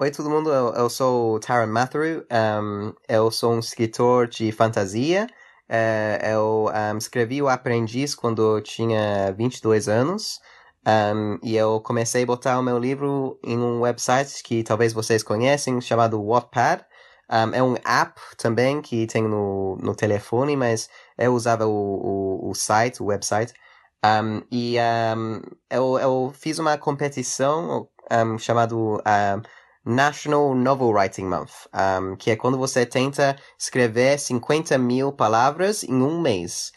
Oi, todo mundo. Eu, eu sou o Tyron Matthew. Um, eu sou um escritor de fantasia. Uh, eu um, escrevi O Aprendiz quando eu tinha 22 anos. Um, e eu comecei a botar o meu livro em um website que talvez vocês conhecem, chamado Wattpad. É um app também que tem no, no telefone, mas eu usava o, o, o site, o website. E eu, eu fiz uma competição um, chamado National Novel Writing Month, que é quando você tenta escrever 50 mil palavras em um mês,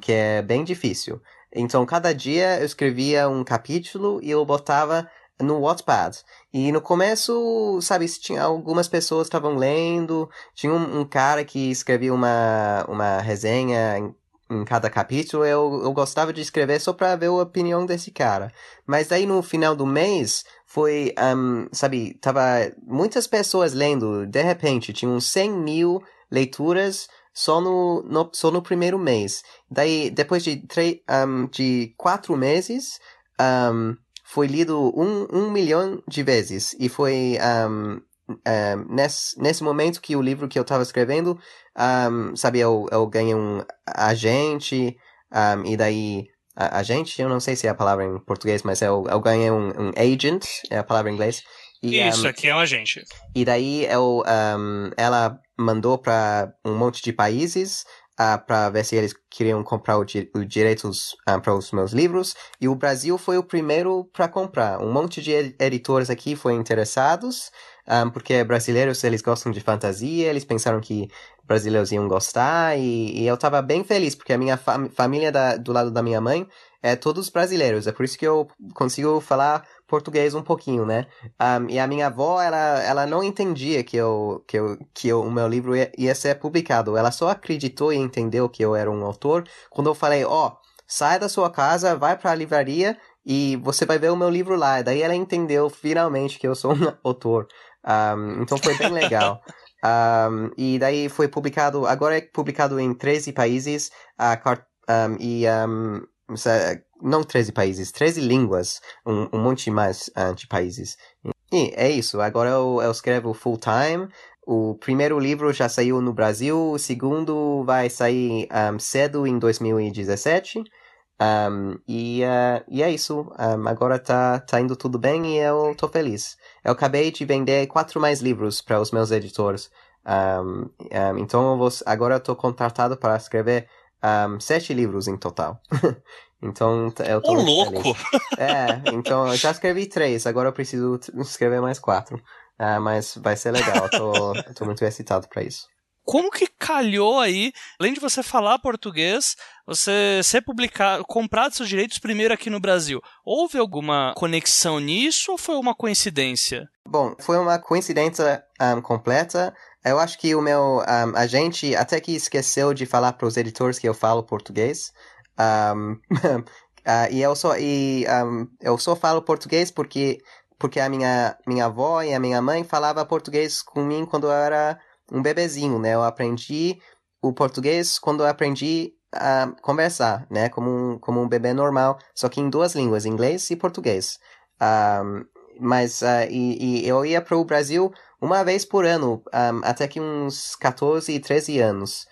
que é bem difícil. Então, cada dia eu escrevia um capítulo e eu botava no Wattpad. E no começo, sabe, tinha algumas pessoas estavam lendo, tinha um, um, cara que escrevia uma, uma resenha em, cada capítulo, eu, eu gostava de escrever só para ver a opinião desse cara. Mas aí no final do mês, foi, um, sabe, tava muitas pessoas lendo, de repente, tinha uns 100 mil leituras só no, no, só no primeiro mês. Daí, depois de, um, de quatro meses, um, foi lido um, um milhão de vezes. E foi um, um, nesse, nesse momento que o livro que eu estava escrevendo, um, sabe, eu, eu ganhei um agente, um, e daí a, agente, eu não sei se é a palavra em português, mas eu, eu ganhei um, um agent, é a palavra em inglês. E, Isso, um, aqui é um agente. E daí eu, ela mandou para um monte de países uh, para ver se eles queriam comprar os di direitos uh, para os meus livros. E o Brasil foi o primeiro para comprar. Um monte de editores aqui foram interessados, um, ah, porque brasileiros eles gostam de fantasia, eles pensaram que brasileiros iam gostar. E, e eu estava bem feliz, porque a minha fam família da, do lado da minha mãe é todos brasileiros. É por isso que eu consigo falar português um pouquinho, né? Um, e a minha avó, ela, ela não entendia que, eu, que, eu, que eu, o meu livro ia, ia ser publicado. Ela só acreditou e entendeu que eu era um autor quando eu falei, ó, oh, sai da sua casa, vai para a livraria e você vai ver o meu livro lá. Daí ela entendeu finalmente que eu sou um autor. Um, então foi bem legal. Um, e daí foi publicado, agora é publicado em 13 países, uh, um, e um, não 13 países, 13 línguas, um, um monte mais uh, de países. E é isso, agora eu, eu escrevo full time. O primeiro livro já saiu no Brasil, o segundo vai sair um, cedo em 2017. Um, e, uh, e é isso. Um, agora tá, tá indo tudo bem e eu tô feliz. Eu acabei de vender quatro mais livros para os meus editores. Um, então eu vou, agora eu tô contratado para escrever sete livros em total. Então, eu tô. Ô, louco! É, então eu já escrevi três, agora eu preciso escrever mais quatro. É, mas vai ser legal, eu tô, eu tô muito excitado para isso. Como que calhou aí, além de você falar português, você ser publicado, comprado seus direitos primeiro aqui no Brasil? Houve alguma conexão nisso ou foi uma coincidência? Bom, foi uma coincidência um, completa. Eu acho que o meu um, agente até que esqueceu de falar para os editores que eu falo português. Um, uh, e eu só, e, um, eu só falo português porque, porque a minha, minha avó e a minha mãe falavam português comigo quando eu era um bebezinho, né? Eu aprendi o português quando eu aprendi a conversar, né? Como um, como um bebê normal, só que em duas línguas, inglês e português. Um, mas uh, e, e, eu ia para o Brasil uma vez por ano, um, até que uns 14, 13 anos.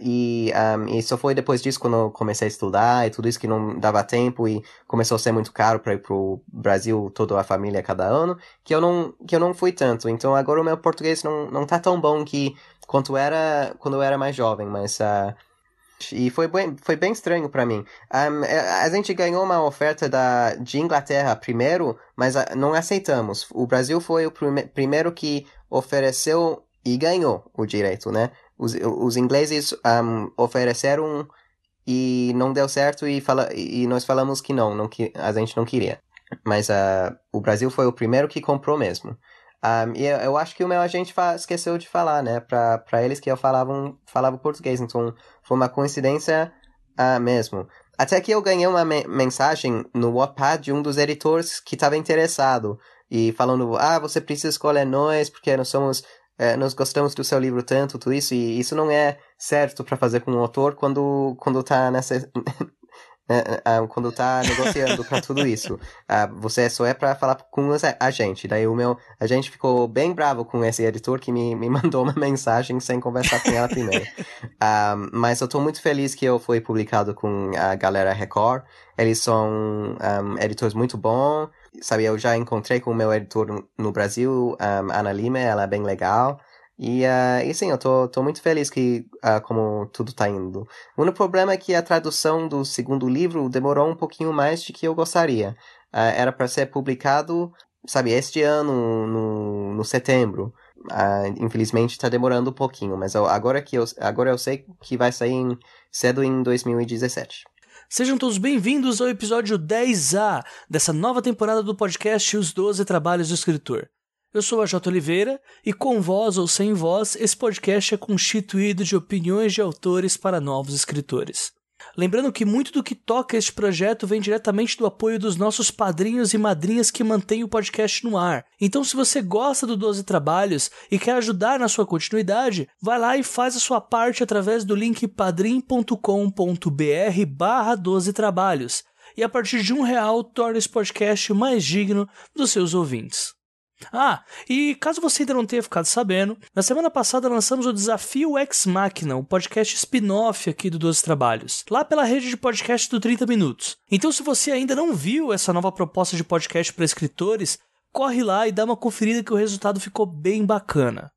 E, um, só foi depois disso quando eu comecei a estudar e tudo isso que não dava tempo e começou a ser muito caro para ir pro Brasil toda a família cada ano, que eu não que eu não fui tanto. Então agora o meu português não, não tá tão bom que quanto era quando eu era mais jovem, mas uh, e foi bem, foi bem estranho para mim. Um, é, a gente ganhou uma oferta da, de Inglaterra primeiro, mas uh, não aceitamos. O Brasil foi o prime primeiro que ofereceu e ganhou o direito, né? Os, os ingleses um, ofereceram e não deu certo e, fala, e nós falamos que não, não que a gente não queria. Mas uh, o Brasil foi o primeiro que comprou mesmo. Um, e eu, eu, acho que o meu agente esqueceu de falar, né, pra eles que eu falava, falava português, então foi uma coincidência uh, mesmo. Até que eu ganhei uma me mensagem no Wattpad de um dos editores que estava interessado e falando, ah, você precisa escolher nós porque nós somos é, nós gostamos do seu livro tanto, tudo isso, e isso não é certo para fazer com um autor quando, quando tá nessa, né, uh, quando tá negociando para tudo isso. Uh, você só é para falar com a gente. Daí o meu a gente ficou bem bravo com esse editor que me, me mandou uma mensagem sem conversar com ela primeiro. mas eu tô muito feliz que eu fui publicado com a galera Record. Eles são um, editores muito bons. Sabe, eu já encontrei com o meu editor no, Brasil, um, Ana Lima, ela é bem legal. E, uh, e sim, eu tô, tô muito feliz que uh, como tudo tá indo. O único problema é que a tradução do segundo livro demorou um pouquinho mais de que eu gostaria. Uh, era para ser publicado, sabe, este ano, no, no setembro. infelizmente está demorando um pouquinho, mas eu, agora, que eu, agora eu sei que vai sair em, cedo em 2017. Sejam todos bem-vindos ao episódio 10A dessa nova temporada do podcast Os 12 Trabalhos do Escritor. Eu sou a J. Oliveira e com voz ou sem voz, esse podcast é constituído de opiniões de autores para novos escritores. Lembrando que muito do que toca este projeto vem diretamente do apoio dos nossos padrinhos e madrinhas que mantêm o podcast no ar. Então, se você gosta do 12 Trabalhos e quer ajudar na sua continuidade, vai lá e faz a sua parte através do link padrim.com.br barra 12 Trabalhos. E a partir de um real, torna esse podcast mais digno dos seus ouvintes. Ah, e caso você ainda não tenha ficado sabendo, na semana passada lançamos o Desafio Ex Machina, um podcast spin-off aqui do 12 Trabalhos, lá pela rede de podcast do 30 Minutos. Então, se você ainda não viu essa nova proposta de podcast para escritores, corre lá e dá uma conferida que o resultado ficou bem bacana.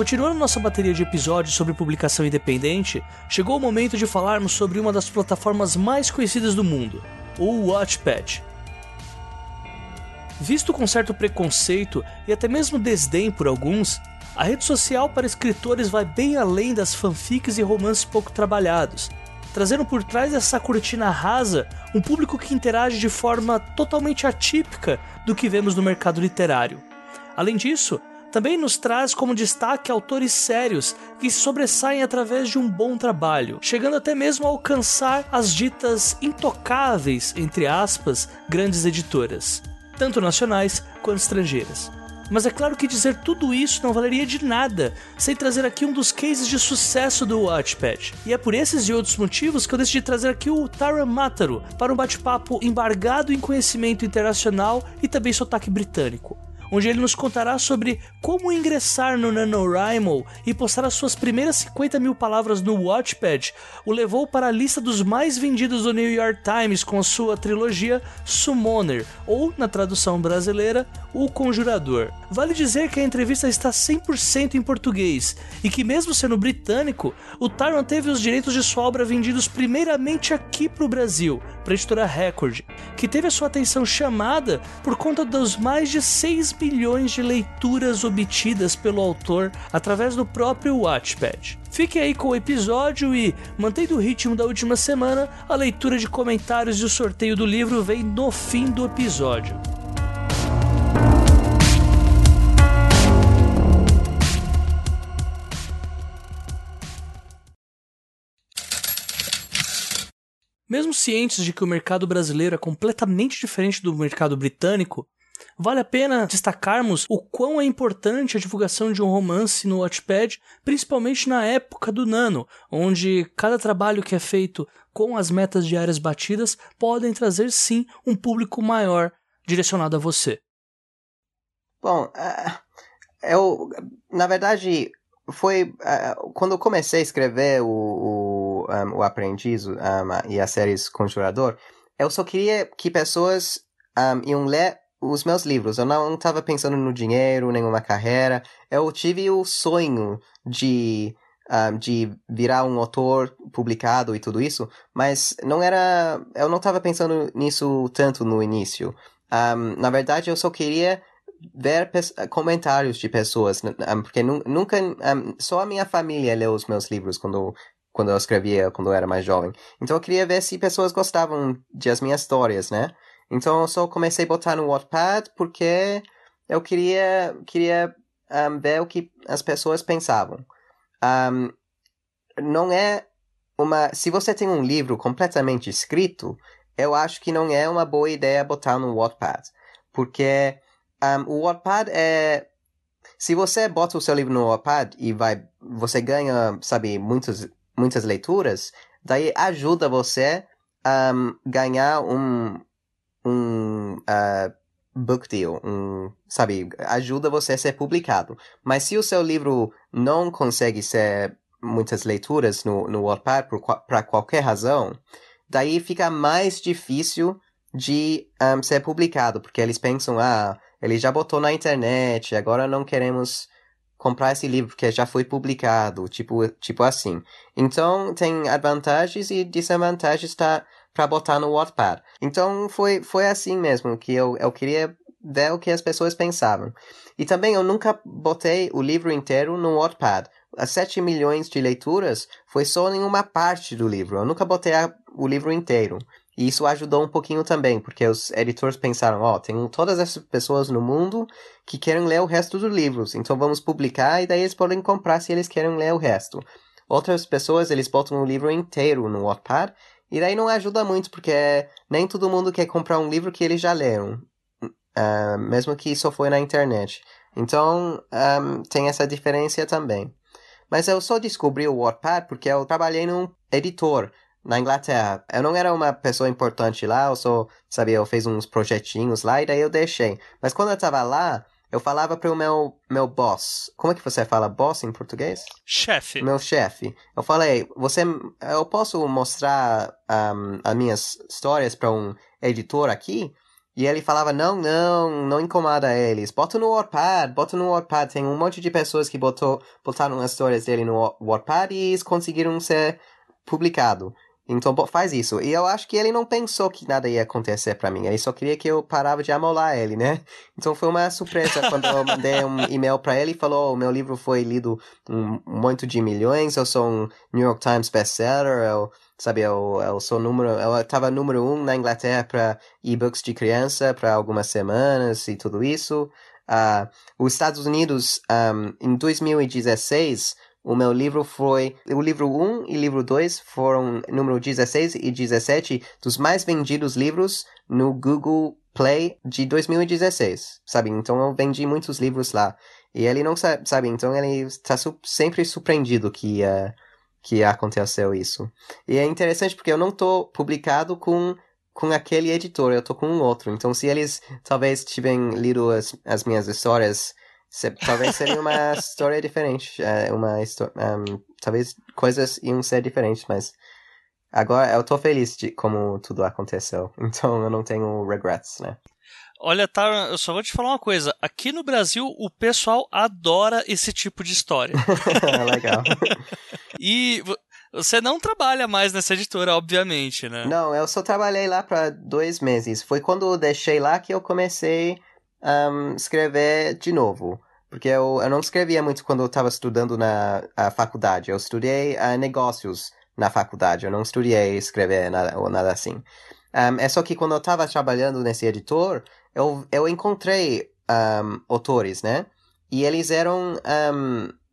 Continuando nossa bateria de episódios sobre publicação independente, chegou o momento de falarmos sobre uma das plataformas mais conhecidas do mundo, o Watchpad. Visto com certo preconceito e até mesmo desdém por alguns, a rede social para escritores vai bem além das fanfics e romances pouco trabalhados, trazendo por trás dessa cortina rasa um público que interage de forma totalmente atípica do que vemos no mercado literário. Além disso, também nos traz como destaque autores sérios que se sobressaem através de um bom trabalho, chegando até mesmo a alcançar as ditas intocáveis, entre aspas, grandes editoras, tanto nacionais quanto estrangeiras. Mas é claro que dizer tudo isso não valeria de nada sem trazer aqui um dos cases de sucesso do Watchpad. E é por esses e outros motivos que eu decidi trazer aqui o Tara Mataru para um bate-papo embargado em conhecimento internacional e também sotaque britânico onde ele nos contará sobre como ingressar no NaNoWriMo e postar as suas primeiras 50 mil palavras no Watchpad o levou para a lista dos mais vendidos do New York Times com sua trilogia Summoner, ou, na tradução brasileira, O Conjurador. Vale dizer que a entrevista está 100% em português e que, mesmo sendo britânico, o Tyron teve os direitos de sua obra vendidos primeiramente aqui para o Brasil, para a editora Record, que teve a sua atenção chamada por conta dos mais de 6 milhões de leituras obtidas pelo autor através do próprio Watchpad. Fique aí com o episódio e, mantendo o ritmo da última semana, a leitura de comentários e o sorteio do livro vem no fim do episódio. Mesmo cientes de que o mercado brasileiro é completamente diferente do mercado britânico, Vale a pena destacarmos o quão é importante a divulgação de um romance no Watchpad, principalmente na época do Nano, onde cada trabalho que é feito com as metas diárias batidas podem trazer sim um público maior direcionado a você. Bom, eu, na verdade, foi uh, quando eu comecei a escrever o, o, um, o Aprendiz um, e as séries Conjurador, eu só queria que pessoas um, iam ler os meus livros. Eu não estava pensando no dinheiro, nenhuma carreira. Eu tive o sonho de, um, de virar um autor publicado e tudo isso, mas não era. Eu não estava pensando nisso tanto no início. Um, na verdade, eu só queria ver comentários de pessoas, porque nunca. só a minha família leu os meus livros quando quando eu escrevia, quando eu era mais jovem. Então eu queria ver se pessoas gostavam de as minhas histórias, né? Então eu só comecei a botar no Wattpad porque eu queria, queria um, ver o que as pessoas pensavam. Um, não é uma, se você tem um livro completamente escrito, eu acho que não é uma boa ideia botar no Wattpad, porque um, o Wattpad é se você bota o seu livro no Wattpad e vai, você ganha, sabe, muitas, muitas leituras, daí ajuda você a um, ganhar um, um uh, book deal, um, sabe, ajuda você a ser publicado. Mas se o seu livro não consegue ser muitas leituras no, no Wattpad para qualquer razão, daí fica mais difícil de um, ser publicado, porque eles pensam, ah, ele já botou na internet, agora não queremos comprar esse livro porque já foi publicado, tipo, tipo assim. Então tem vantagens e desvantagens tá, para botar no Wattpad. Então foi, foi assim mesmo que eu, eu queria ver o que as pessoas pensavam. E também eu nunca botei o livro inteiro no Wattpad. As 7 milhões de leituras foi só em uma parte do livro. Eu nunca botei a, o livro inteiro. E isso ajudou um pouquinho também, porque os editores pensaram, ó, oh, tem todas essas pessoas no mundo que querem ler o resto dos livros, então vamos publicar e daí eles podem comprar se eles querem ler o resto. Outras pessoas, eles botam o livro inteiro no Wattpad, e daí não ajuda muito, porque nem todo mundo quer comprar um livro que eles já leram, uh, mesmo que isso foi na internet. Então, um, tem essa diferença também. Mas eu só descobri o Wattpad porque eu trabalhei num editor na Inglaterra. Eu não era uma pessoa importante lá, eu só, sabia, eu fiz uns projetinhos lá e daí eu deixei. Mas quando eu tava lá, eu falava pro meu, meu boss. Como é que você fala boss em português? Chefe. Meu chefe. Eu falei, você, eu posso mostrar um, as minhas histórias para um editor aqui? E ele falava, não, não, não incomoda eles. Bota no Wattpad, bota no Wattpad. Tem um monte de pessoas que botou, botaram as histórias dele no Wattpad e eles conseguiram ser publicado. Então faz isso. E eu acho que ele não pensou que nada ia acontecer para mim. Ele só queria que eu parava de amolar ele, né? Então foi uma surpresa quando eu mandei um e-mail para ele e falou: oh, meu livro foi lido um, muito de milhões, eu sou um New York Times bestseller, eu, sabe, eu, eu sou número, eu tava número um na Inglaterra para e-books de criança para algumas semanas e tudo isso. Uh, os Estados Unidos, um, em 2016 o meu livro foi. O livro 1 e livro 2 foram número 16 e 17 dos mais vendidos livros no Google Play de 2016, sabe? Então eu vendi muitos livros lá. E ele não sabe, sabe? Então ele está su sempre surpreendido que, uh, que aconteceu isso. E é interessante porque eu não tô publicado com com aquele editor, eu tô com um outro. Então, se eles talvez tiverem lido as, as minhas histórias talvez seria uma história diferente. É, uma um, talvez coisas iam ser diferentes, mas agora eu tô feliz de como tudo aconteceu. Então eu não tenho regrets, né? Olha, tá, eu só vou te falar uma coisa. Aqui no Brasil, o pessoal adora esse tipo de história. Legal. e você não trabalha mais nessa editora, obviamente, né? Não, eu só trabalhei lá para dois meses. Foi quando eu deixei lá que eu comecei um, escrever de novo. Porque eu, eu não escrevia muito quando eu estava estudando na faculdade. Eu estudei uh, negócios na faculdade. Eu não estudei escrever nada, ou nada assim. Um, é só que quando eu estava trabalhando nesse editor, eu, eu encontrei um, autores, né? E eles eram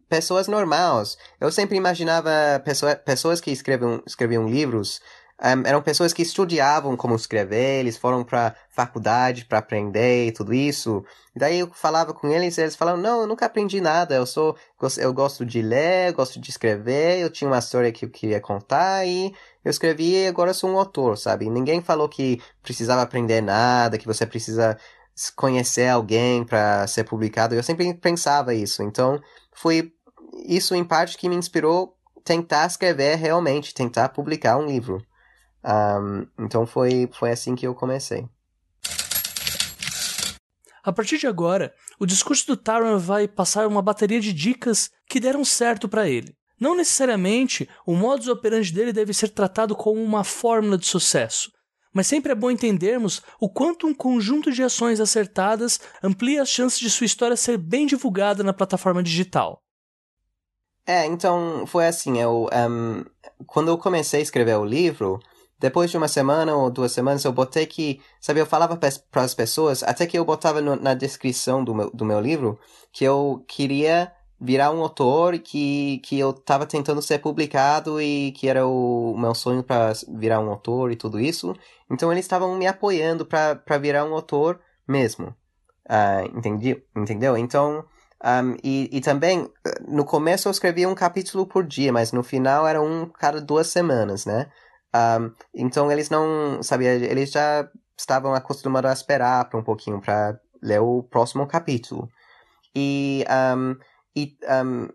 pessoas normais. Eu sempre imaginava pessoa, pessoas que escreviam, escreviam livros um, eram pessoas que estudavam como escrever, eles foram para faculdade para aprender e tudo isso. Daí eu falava com eles, e eles falavam: "Não, eu nunca aprendi nada. Eu sou eu gosto de ler, gosto de escrever, eu tinha uma história que eu queria contar e eu escrevi e agora sou um autor, sabe? Ninguém falou que precisava aprender nada, que você precisa conhecer alguém para ser publicado. Eu sempre pensava isso. Então, foi isso em parte que me inspirou tentar escrever realmente, tentar publicar um livro. Um, então foi, foi assim que eu comecei. A partir de agora, o discurso do Taran vai passar uma bateria de dicas que deram certo para ele. Não necessariamente o modus operandi dele deve ser tratado como uma fórmula de sucesso, mas sempre é bom entendermos o quanto um conjunto de ações acertadas amplia as chances de sua história ser bem divulgada na plataforma digital. É, então foi assim, eu um, quando eu comecei a escrever o livro, depois de uma semana ou duas semanas, eu botei que, sabe, eu falava para as pessoas, até que eu botava no, na descrição do meu, do meu livro, que eu queria virar um autor que, que eu estava tentando ser publicado e que era o, meu sonho para virar um autor e tudo isso. Então eles estavam me apoiando para virar um autor mesmo. Uh, entendi, entendeu? Então, um, e, e também, no começo eu escrevia um capítulo por dia, mas no final era um cada duas semanas, né? Um, então eles não, sabia, eles já estavam acostumados a esperar para um pouquinho para ler o próximo capítulo. E, um, e um,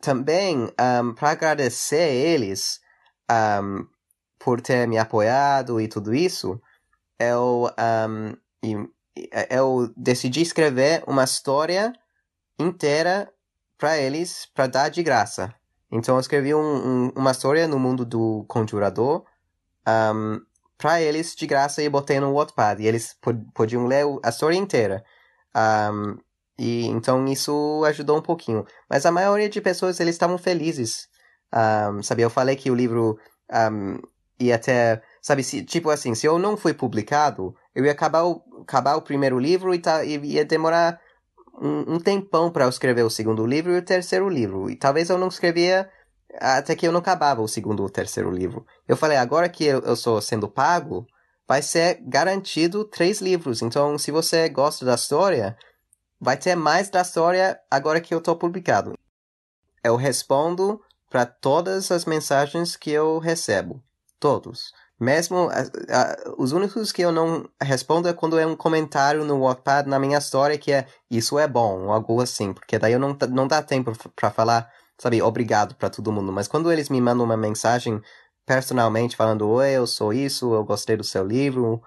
também, para agradecer eles por ter me apoiado e tudo isso, eu, um, eu decidi escrever uma história inteira para eles, para dar de graça. Então eu escrevi um, um, uma história no mundo do conjurador um, para eles de graça e botei no Wattpad. E eles podiam ler a história inteira. Um, e então isso ajudou um pouquinho. Mas a maioria de pessoas eles estavam felizes. Um, sabe, eu falei que o livro ia até, sabe, se, tipo assim, se eu não fui publicado, eu ia acabar o, acabar o primeiro livro e, tá, e ia demorar um, um tempão para escrever o segundo livro e o terceiro livro. E talvez eu não escrevia até que eu não acabava o segundo ou terceiro livro. Eu falei, agora que eu, eu estou sendo pago, vai ser garantido três livros. Então, se você gosta da história, vai ter mais da história agora que eu estou publicado. Eu respondo para todas as mensagens que eu recebo. Todos. Mesmo os únicos que eu não respondo é quando é um comentário no Wattpad na minha história que é isso é bom, ou algo assim, porque daí eu não, não dá tempo para falar, sabe, obrigado para todo mundo. Mas quando eles me mandam uma mensagem personalmente falando, oi, eu sou isso, eu gostei do seu livro,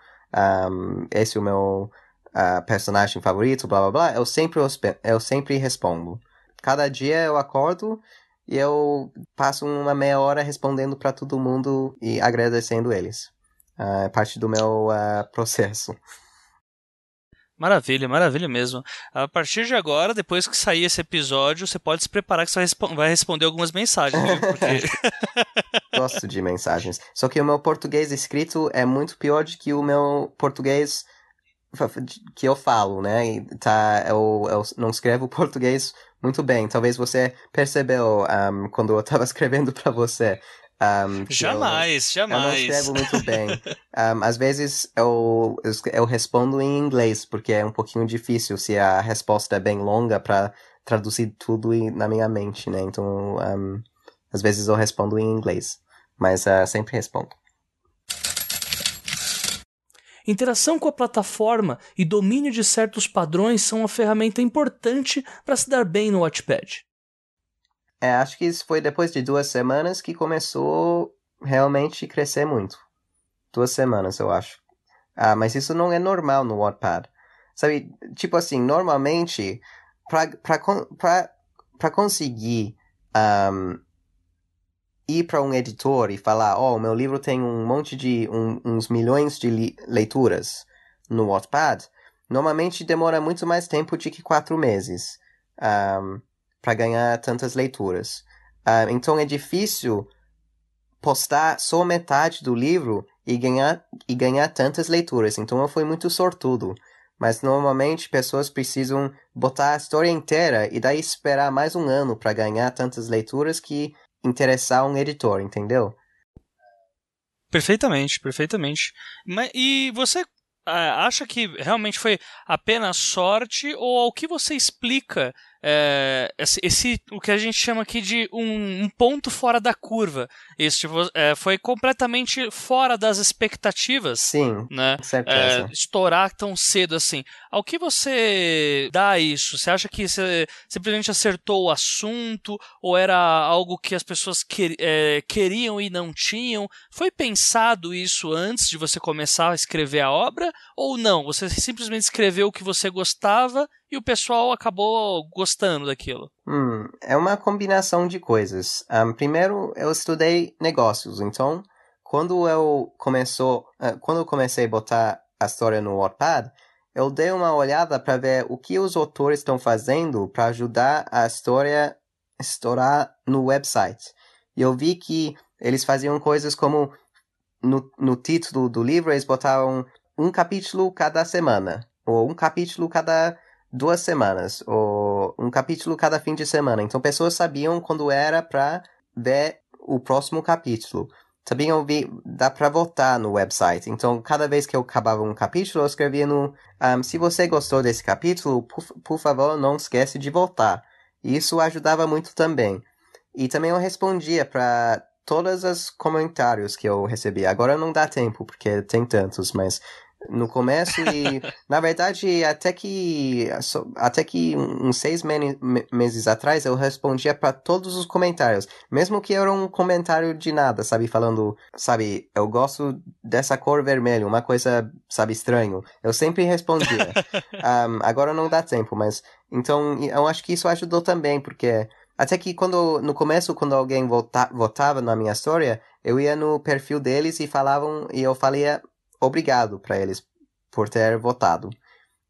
um, esse é o meu uh, personagem favorito, blá blá blá, eu sempre, eu sempre respondo. Cada dia eu acordo e eu passo uma meia hora respondendo para todo mundo e agradecendo eles. Uh, é parte do meu uh, processo. Maravilha, maravilha mesmo. A partir de agora, depois que sair esse episódio, você pode se preparar que você vai, respo vai responder algumas mensagens, viu? Porque... Gosto de mensagens. Só que o meu português escrito é muito pior do que o meu português que eu falo, né? Tá, eu, eu não escrevo português muito bem. Talvez você percebeu um, quando eu estava escrevendo para você. Um, jamais, eu, jamais. Eu não escrevo muito bem. um, às vezes eu, eu, eu, respondo em inglês, porque é um pouquinho difícil se a resposta é bem longa para traduzir tudo na minha mente, né? Então, às vezes eu respondo em inglês, mas uh, sempre respondo. Interação com a plataforma e domínio de certos padrões são uma ferramenta importante para se dar bem no Watchpad. É, acho que isso foi depois de duas semanas que começou realmente crescer muito. Duas semanas, eu acho. Ah, mas isso não é normal no Wattpad. Sabe, tipo assim, normalmente, para conseguir um, ir para um editor e falar, ó, oh, o meu livro tem um monte de, um, uns milhões de leituras no Wattpad, normalmente demora muito mais tempo do que quatro meses um, para ganhar tantas leituras. Uh, então é difícil postar só metade do livro e ganhar, e ganhar tantas leituras. Então eu fui muito sortudo. Mas normalmente pessoas precisam botar a história inteira e daí esperar mais um ano para ganhar tantas leituras que interessar um editor, entendeu? Perfeitamente, perfeitamente. Mas, e você ah, acha que realmente foi apenas sorte ou ao que você explica é, esse, o que a gente chama aqui de um, um ponto fora da curva. Isso tipo, é, foi completamente fora das expectativas. Sim, né? É, estourar tão cedo assim. Ao que você dá isso? Você acha que você simplesmente acertou o assunto ou era algo que as pessoas que, é, queriam e não tinham? Foi pensado isso antes de você começar a escrever a obra ou não? Você simplesmente escreveu o que você gostava e o pessoal acabou gostando daquilo? Hum, é uma combinação de coisas. Um, primeiro, eu estudei negócios, então quando eu começou, uh, quando eu comecei a botar a história no Wattpad, eu dei uma olhada para ver o que os autores estão fazendo para ajudar a história estourar no website. E eu vi que eles faziam coisas como no, no título do livro eles botavam um capítulo cada semana ou um capítulo cada duas semanas, ou um capítulo cada fim de semana. Então pessoas sabiam quando era para ver o próximo capítulo. Também eu vi, dá para votar no website. Então, cada vez que eu acabava um capítulo, eu escrevia no, um, se você gostou desse capítulo, por, por favor, não esquece de votar. Isso ajudava muito também. E também eu respondia para todos os comentários que eu recebia. Agora não dá tempo, porque tem tantos, mas no começo e na verdade até que até que uns seis meses atrás eu respondia para todos os comentários mesmo que era um comentário de nada sabe falando sabe eu gosto dessa cor vermelha uma coisa sabe estranho. Eu sempre respondia. Um, agora não dá tempo mas então eu acho que isso ajudou também porque até que quando no começo quando alguém vota, votava na minha história eu ia no perfil deles e falavam e eu falei obrigado para eles por ter votado.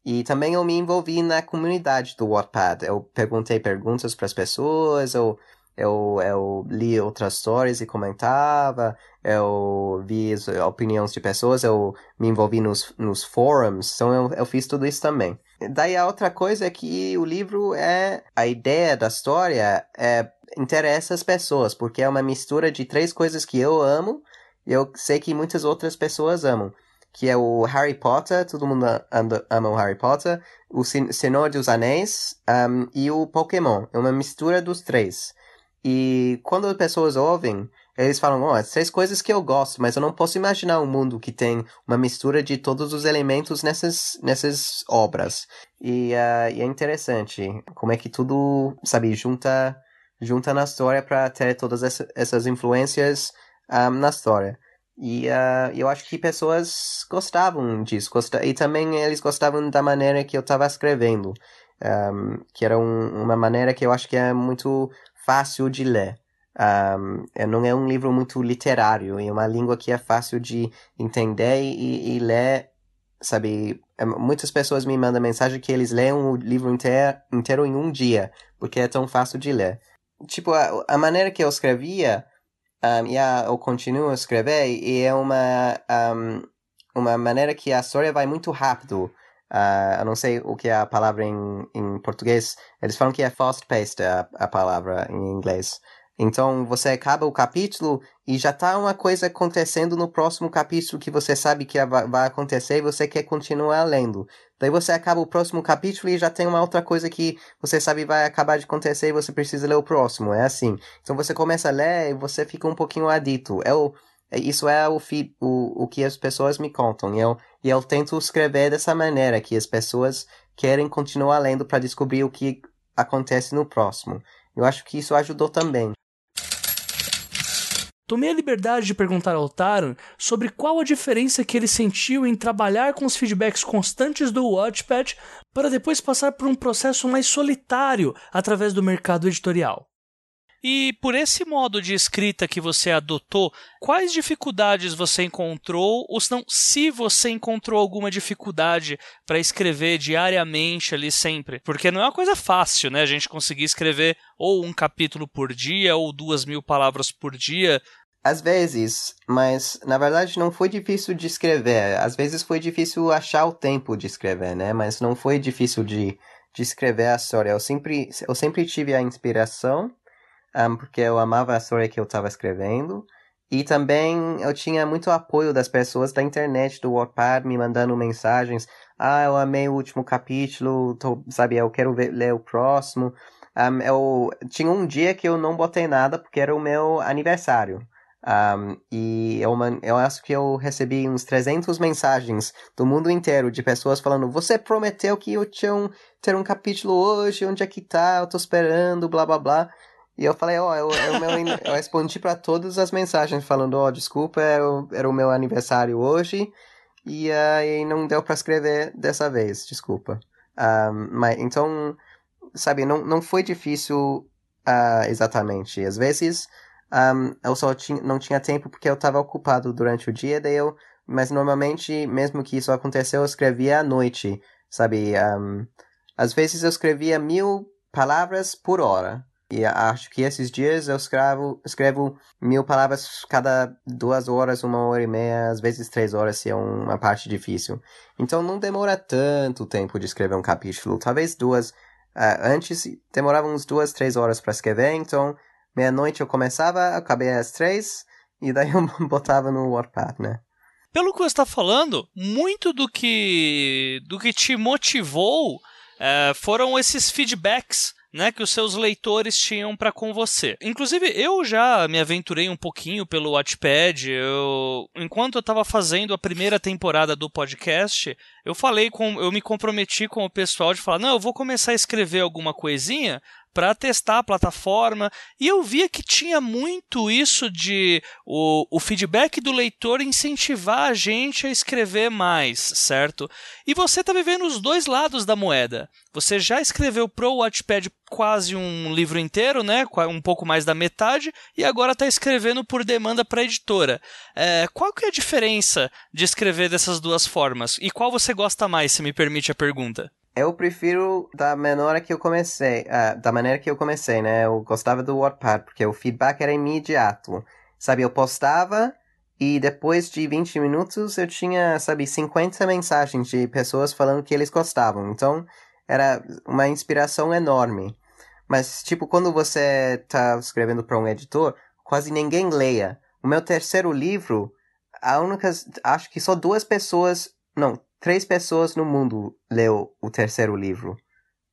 E também eu me envolvi na comunidade do Wattpad. Eu perguntei perguntas para as pessoas, eu, eu, eu li outras stories e comentava, eu vi opiniões de pessoas, eu me envolvi nos, nos forums, então eu, eu fiz tudo isso também. Daí a outra coisa é que o livro é. A ideia da história é, interessa as pessoas, porque é uma mistura de três coisas que eu amo eu sei que muitas outras pessoas amam. Que é o Harry Potter, todo mundo ama, ama o Harry Potter, o Senhor dos Anéis um, e o Pokémon. É uma mistura dos três. E quando as pessoas ouvem, eles falam, ó, oh, três coisas que eu gosto, mas eu não posso imaginar um mundo que tem uma mistura de todos os elementos nessas, nessas obras. E, uh, e é interessante como é que tudo, sabe, junta, junta na história para ter todas essa, essas influências um, na história. E uh, eu acho que pessoas gostavam disso. E também eles gostavam da maneira que eu estava escrevendo. Um, que era um, uma maneira que eu acho que é muito fácil de ler. Um, é, não é um livro muito literário, é uma língua que é fácil de entender e, e ler, sabe? É, muitas pessoas me mandam mensagem que eles leem o livro inteiro, inteiro em um dia, porque é tão fácil de ler. Tipo, a, a maneira que eu escrevia um, eu continuo a escrever e é uma, um, uma maneira que a história vai muito rápido. Uh, eu não sei o que é a palavra em, em português. Eles falam que é fast-paced a, a palavra em inglês. Então você acaba o capítulo e já está uma coisa acontecendo no próximo capítulo que você sabe que vai acontecer e você quer continuar lendo. Daí você acaba o próximo capítulo e já tem uma outra coisa que você sabe vai acabar de acontecer e você precisa ler o próximo. É assim. Então você começa a ler e você fica um pouquinho adito. É é, isso é o, o, o que as pessoas me contam. E eu, e eu tento escrever dessa maneira, que as pessoas querem continuar lendo para descobrir o que acontece no próximo. Eu acho que isso ajudou também. Tomei a liberdade de perguntar ao Taran sobre qual a diferença que ele sentiu em trabalhar com os feedbacks constantes do Watchpad para depois passar por um processo mais solitário através do mercado editorial. E por esse modo de escrita que você adotou, quais dificuldades você encontrou, ou se não, se você encontrou alguma dificuldade para escrever diariamente ali sempre? Porque não é uma coisa fácil, né? A gente conseguir escrever ou um capítulo por dia, ou duas mil palavras por dia. Às vezes, mas na verdade não foi difícil de escrever. Às vezes foi difícil achar o tempo de escrever, né? Mas não foi difícil de, de escrever a história. Eu sempre, eu sempre tive a inspiração um, porque eu amava a história que eu estava escrevendo. E também eu tinha muito apoio das pessoas da internet, do Wattpad, me mandando mensagens. Ah, eu amei o último capítulo, tô, sabe, eu quero ver, ler o próximo. Um, eu tinha um dia que eu não botei nada porque era o meu aniversário. Um, e eu, eu acho que eu recebi uns 300 mensagens do mundo inteiro de pessoas falando: Você prometeu que eu tinha um, ter um capítulo hoje, onde é que tá? Eu tô esperando, blá blá blá. E eu falei, ó, oh, eu, eu, meu, eu respondi para todas as mensagens falando, ó, oh, desculpa, era o, era o meu aniversário hoje e uh, não deu para escrever dessa vez, desculpa. Um, mas então, sabe, não, não foi difícil uh, exatamente. Às vezes um, eu só tinha, não tinha tempo porque eu estava ocupado durante o dia, daí eu, mas normalmente, mesmo que isso aconteceu, eu escrevia à noite, sabe? Um, às vezes eu escrevia mil palavras por hora. E acho que esses dias eu escrevo, escrevo mil palavras cada duas horas, uma hora e meia, às vezes três horas se é uma parte difícil. Então não demora tanto tempo de escrever um capítulo. Talvez duas. Uh, antes demorava uns duas, três horas para escrever, então meia-noite eu começava, acabei às três, e daí eu botava no Wattpad, né? Pelo que você está falando, muito do que, do que te motivou é, foram esses feedbacks né, que os seus leitores tinham para com você. Inclusive, eu já me aventurei um pouquinho pelo Wattpad. Eu, enquanto eu estava fazendo a primeira temporada do podcast, eu falei com, eu me comprometi com o pessoal de falar, não, eu vou começar a escrever alguma coisinha para testar a plataforma e eu via que tinha muito isso de o, o feedback do leitor incentivar a gente a escrever mais, certo? E você está vivendo os dois lados da moeda. Você já escreveu pro Wattpad quase um livro inteiro, né? Um pouco mais da metade, e agora está escrevendo por demanda para a editora. É, qual que é a diferença de escrever dessas duas formas? E qual você gosta mais, se me permite a pergunta? Eu prefiro da maneira que eu comecei, uh, da maneira que eu comecei, né? Eu gostava do Wattpad, porque o feedback era imediato. Sabe, eu postava e depois de 20 minutos eu tinha, sabe, 50 mensagens de pessoas falando que eles gostavam. Então, era uma inspiração enorme. Mas, tipo, quando você tá escrevendo para um editor, quase ninguém leia. O meu terceiro livro, a única, acho que só duas pessoas, não, três pessoas no mundo leu o terceiro livro.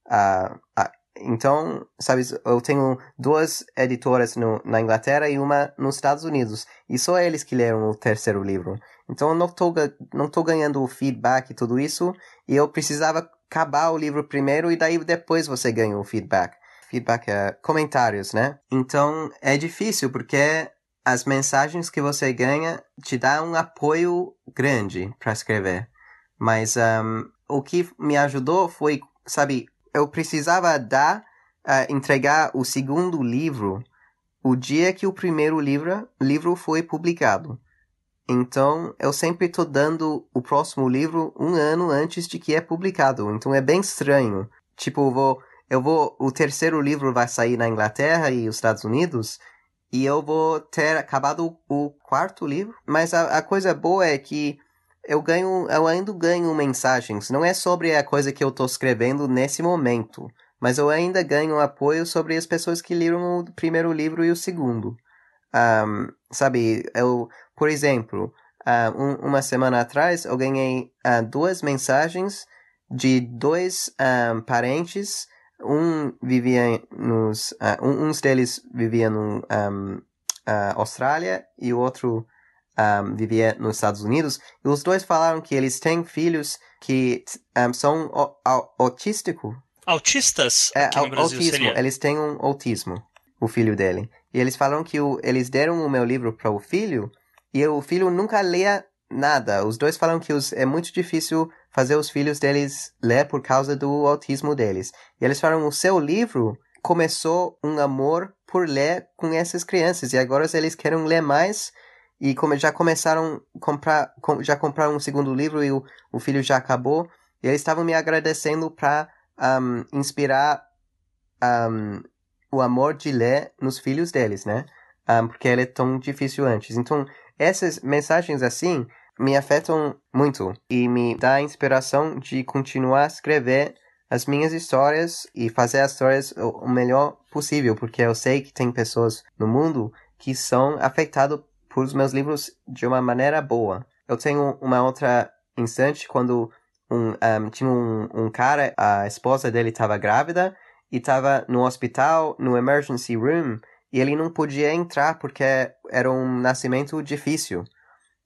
Uh, uh, então, sabe, eu tenho duas editoras no, na Inglaterra e uma nos Estados Unidos. E só eles que leram o terceiro livro. Então, eu não estou não tô ganhando o feedback e tudo isso. E eu precisava acabar o livro primeiro e daí depois você ganha o feedback. Feedback é comentários, né? Então, é difícil porque as mensagens que você ganha te dá um apoio grande para escrever. Mas um, o que me ajudou foi, sabe, eu precisava dar, uh, entregar o segundo livro o dia que o primeiro livro, livro foi publicado. Então, eu sempre estou dando o próximo livro um ano antes de que é publicado. Então, é bem estranho. Tipo, eu vou, eu vou, o terceiro livro vai sair na Inglaterra e os Estados Unidos, e eu vou ter acabado o quarto livro. Mas a, a coisa boa é que eu ganho, eu ainda ganho mensagens. Não é sobre a coisa que eu estou escrevendo nesse momento, mas eu ainda ganho apoio sobre as pessoas que leram o primeiro livro e o segundo. Um, sabe, eu, por exemplo, uh, um, uma semana atrás eu ganhei uh, duas mensagens de dois um, parentes. Um vivia nos, uh, uns deles vivia no um, Austrália e o outro um, vivia nos Estados Unidos, e os dois falaram que eles têm filhos que um, são autísticos. Autistas? É, Aqui no autismo. Seria. Eles têm um autismo, o filho dele. E eles falaram que o, eles deram o meu livro para o filho, e o filho nunca lia nada. Os dois falam que os, é muito difícil fazer os filhos deles ler por causa do autismo deles. E eles falaram, o seu livro começou um amor por ler com essas crianças, e agora eles querem ler mais e como já começaram comprar, já compraram um segundo livro e o, o filho já acabou, e eles estavam me agradecendo para um, inspirar um, o amor de ler nos filhos deles, né? Um, porque ele é tão difícil antes. Então, essas mensagens assim me afetam muito e me dá inspiração de continuar a escrever as minhas histórias e fazer as histórias o melhor possível, porque eu sei que tem pessoas no mundo que são afetadas por os meus livros de uma maneira boa. Eu tenho uma outra instante quando um, um, tinha um, um cara, a esposa dele estava grávida e estava no hospital, no emergency room, e ele não podia entrar porque era um nascimento difícil.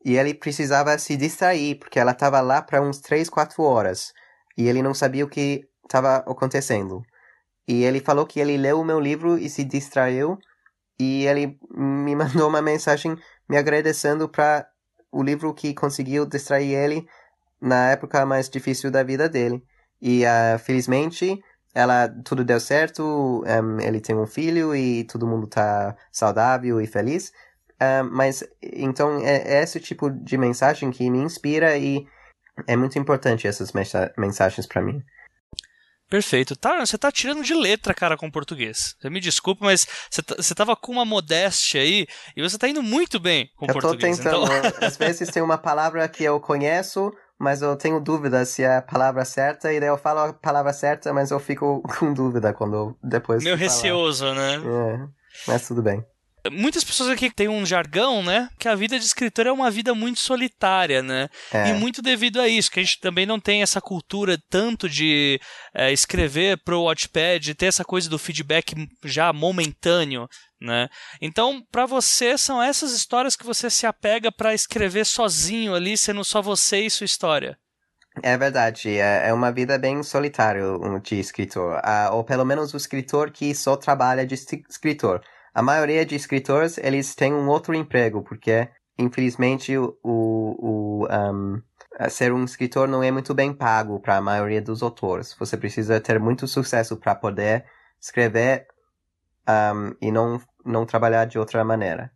E ele precisava se distrair, porque ela estava lá para uns 3, 4 horas. E ele não sabia o que estava acontecendo. E ele falou que ele leu o meu livro e se distraiu. E ele me mandou uma mensagem me agradecendo para o livro que conseguiu distrair ele na época mais difícil da vida dele. E uh, felizmente ela tudo deu certo, um, ele tem um filho e todo mundo tá saudável e feliz. Um, mas então é, é, esse tipo de mensagem que me inspira e é muito importante essas mensagens para mim. Perfeito. Tá, você tá tirando de letra, cara, com português. Você me desculpa, mas você, tá, você tava com uma modéstia aí e você tá indo muito bem com eu português. Eu tô tentando. Então... Às vezes tem uma palavra que eu conheço, mas eu tenho dúvida se é a palavra certa, e daí eu falo a palavra certa, mas eu fico com dúvida quando depois. Meio receoso, né? É, mas tudo bem. Muitas pessoas aqui têm um jargão, né? Que a vida de escritor é uma vida muito solitária, né? É. E muito devido a isso, que a gente também não tem essa cultura tanto de é, escrever pro Watchpad, ter essa coisa do feedback já momentâneo, né? Então, para você, são essas histórias que você se apega para escrever sozinho ali, sendo só você e sua história. É verdade, é, é uma vida bem solitária de escritor, ah, ou pelo menos o escritor que só trabalha de escritor a maioria de escritores, eles têm um outro emprego, porque, infelizmente, o, o um, ser um escritor não é muito bem pago para a maioria dos autores. Você precisa ter muito sucesso para poder escrever um, e não, não trabalhar de outra maneira.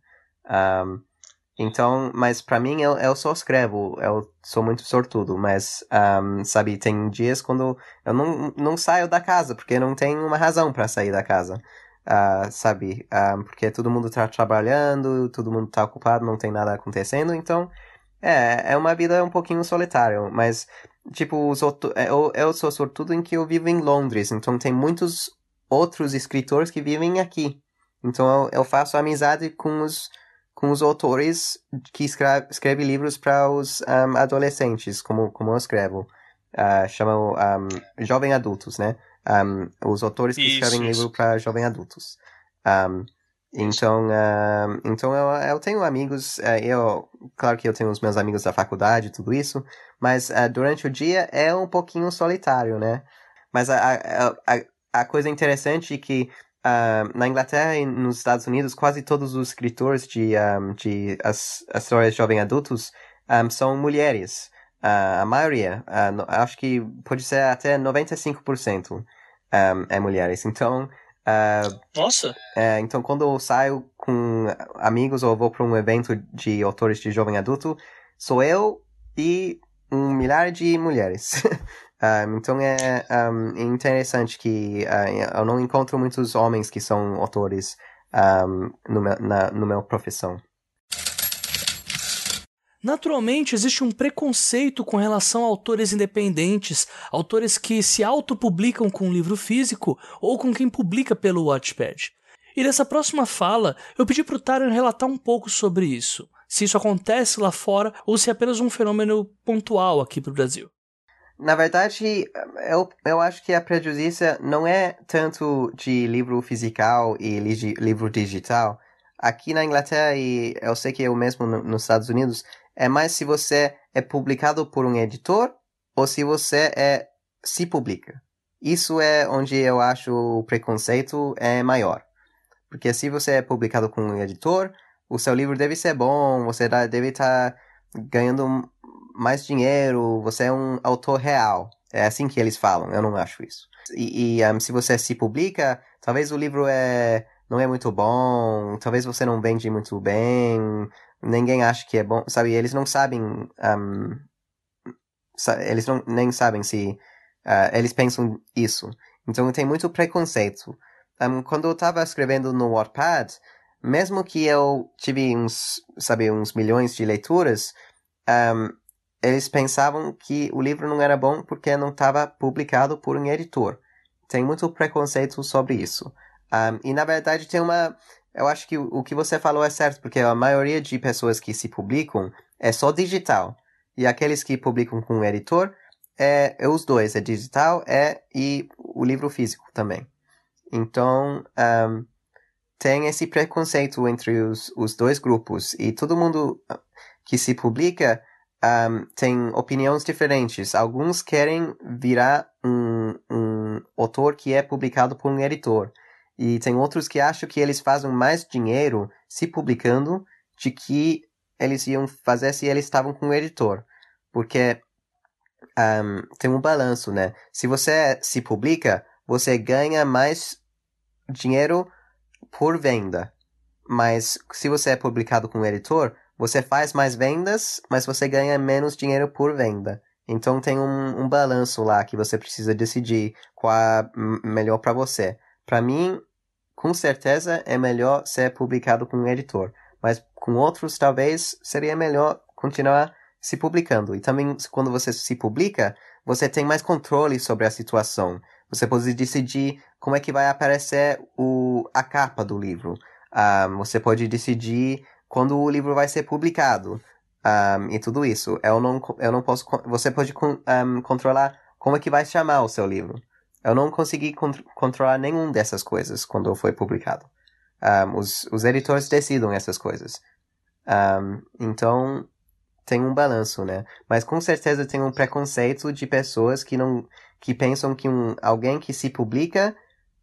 Um, então, mas para mim eu, eu só escrevo, eu sou muito sortudo, mas, um, sabe, tem dias quando eu não, não saio da casa, porque não tem uma razão para sair da casa uh, sabe? Uh, porque todo mundo tá trabalhando, todo mundo tá ocupado, não tem nada acontecendo, então é, é uma vida um pouquinho solitária, mas tipo, os outro, é, eu, eu sou sortudo em que eu vivo em Londres, então tem muitos outros escritores que vivem aqui. Então eu, eu faço amizade com os, com os autores que escreve, escreve livros para os um, adolescentes, como, como eu escrevo. Uh, chamam um, jovem adultos, né? Um, os autores que isso, escrevem isso. livro para jovens adultos. Um, então, uh, então eu, eu tenho amigos, uh, eu, claro que eu tenho os meus amigos da faculdade, tudo isso, mas uh, durante o dia é um pouquinho solitário, né? Mas a, a, a, coisa interessante é que na Inglaterra e nos Estados Unidos, quase todos os escritores de, um, de as, as histórias de jovens adultos um, são mulheres. a maioria, acho que pode ser até 95% um, é mulheres. Então. Uh, Nossa! É, então, quando eu saio com amigos ou vou para um evento de autores de jovem adulto, sou eu e um milhar de mulheres. um, então é um, interessante que uh, eu não encontro muitos homens que são autores um, no, meu, na no meu profissão. Naturalmente, existe um preconceito com relação a autores independentes, autores que se autopublicam com um livro físico ou com quem publica pelo Watchpad. E nessa próxima fala, eu pedi para o Taran relatar um pouco sobre isso, se isso acontece lá fora ou se é apenas um fenômeno pontual aqui para o Brasil. Na verdade, eu, eu acho que a prejuízo não é tanto de livro físico e livro digital. Aqui na Inglaterra, e eu sei que é o mesmo nos Estados Unidos, é mais se você é publicado por um editor ou se você é se publica. Isso é onde eu acho o preconceito é maior. Porque se você é publicado com um editor, o seu livro deve ser bom, você deve estar tá ganhando mais dinheiro, você é um autor real. É assim que eles falam, eu não acho isso. E, e um, se você se publica, talvez o livro é, não é muito bom, talvez você não vende muito bem, ninguém acha que é bom, sabe? Eles não sabem, um, eles não, nem sabem se uh, eles pensam isso. Então tem muito preconceito. Um, quando eu estava escrevendo no Wattpad, mesmo que eu tive uns, sabe, uns milhões de leituras, um, eles pensavam que o livro não era bom porque não estava publicado por um editor. Tem muito preconceito sobre isso. Um, e na verdade tem uma eu acho que o que você falou é certo, porque a maioria de pessoas que se publicam é só digital. E aqueles que publicam com um editor é, é os dois, é digital é, e o livro físico também. Então, um, tem esse preconceito entre os, os dois grupos. E todo mundo que se publica um, tem opiniões diferentes. Alguns querem virar um, um autor que é publicado por um editor. E tem outros que acham que eles fazem mais dinheiro se publicando de que eles iam fazer se eles estavam com o editor. Porque um, tem um balanço, né? Se você se publica, você ganha mais dinheiro por venda. Mas se você é publicado com o editor, você faz mais vendas, mas você ganha menos dinheiro por venda. Então tem um, um balanço lá que você precisa decidir qual é melhor para você. Para mim, com certeza é melhor ser publicado com um editor, mas com outros talvez seria melhor continuar se publicando. E também quando você se publica, você tem mais controle sobre a situação. Você pode decidir como é que vai aparecer o, a capa do livro. Um, ah, você pode decidir quando o livro vai ser publicado um, e tudo isso. Eu não, eu não posso. Você pode um, controlar como é que vai chamar o seu livro. Eu não consegui controlar nenhum dessas coisas quando foi publicado. Um, os, os editores decidem essas coisas. então tem um balanço, né? Mas com certeza tem um preconceito de pessoas que não que pensam que um, alguém que se publica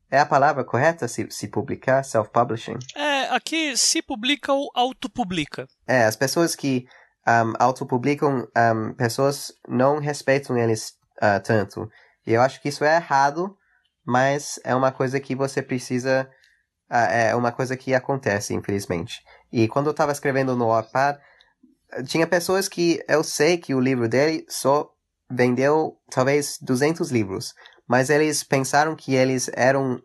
é a palavra correta? Se, se publicar, self-publishing? É, aqui se publica ou autopublica. É, as pessoas que um, autopublicam, um, pessoas não respeitam eles uh, tanto. E eu acho que isso é errado, mas é uma coisa que você precisa. Uh, é uma coisa que acontece, infelizmente. E quando eu estava escrevendo no Wattpad, tinha pessoas que eu sei que o livro dele só vendeu talvez 200 livros, mas eles pensaram que eles eram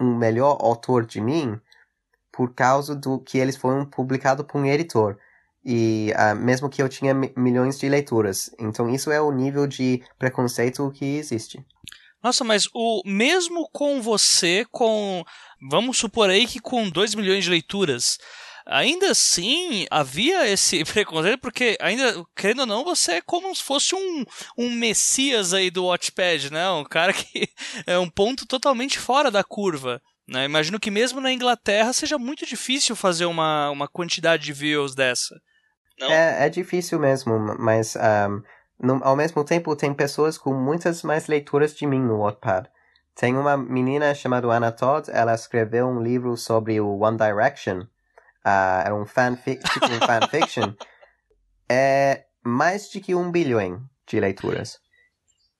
um melhor autor de mim por causa do que eles foram publicados por um editor e uh, mesmo que eu tinha milhões de leituras. Então isso é o nível de preconceito que existe. Nossa, mas o mesmo com você, com vamos supor aí que com 2 milhões de leituras, ainda assim havia esse preconceito, porque ainda, querendo ou não, você é como se fosse um, um messias aí do Watchpad, né? Um cara que é um ponto totalmente fora da curva. Né? Imagino que mesmo na Inglaterra seja muito difícil fazer uma, uma quantidade de views dessa. Não? É, é difícil mesmo, mas um, no, ao mesmo tempo tem pessoas com muitas mais leituras de mim no Wattpad. Tem uma menina chamada Anna Todd, ela escreveu um livro sobre o One Direction. Uh, era um fanfic, tipo um fanfiction. É mais de que um bilhão de leituras.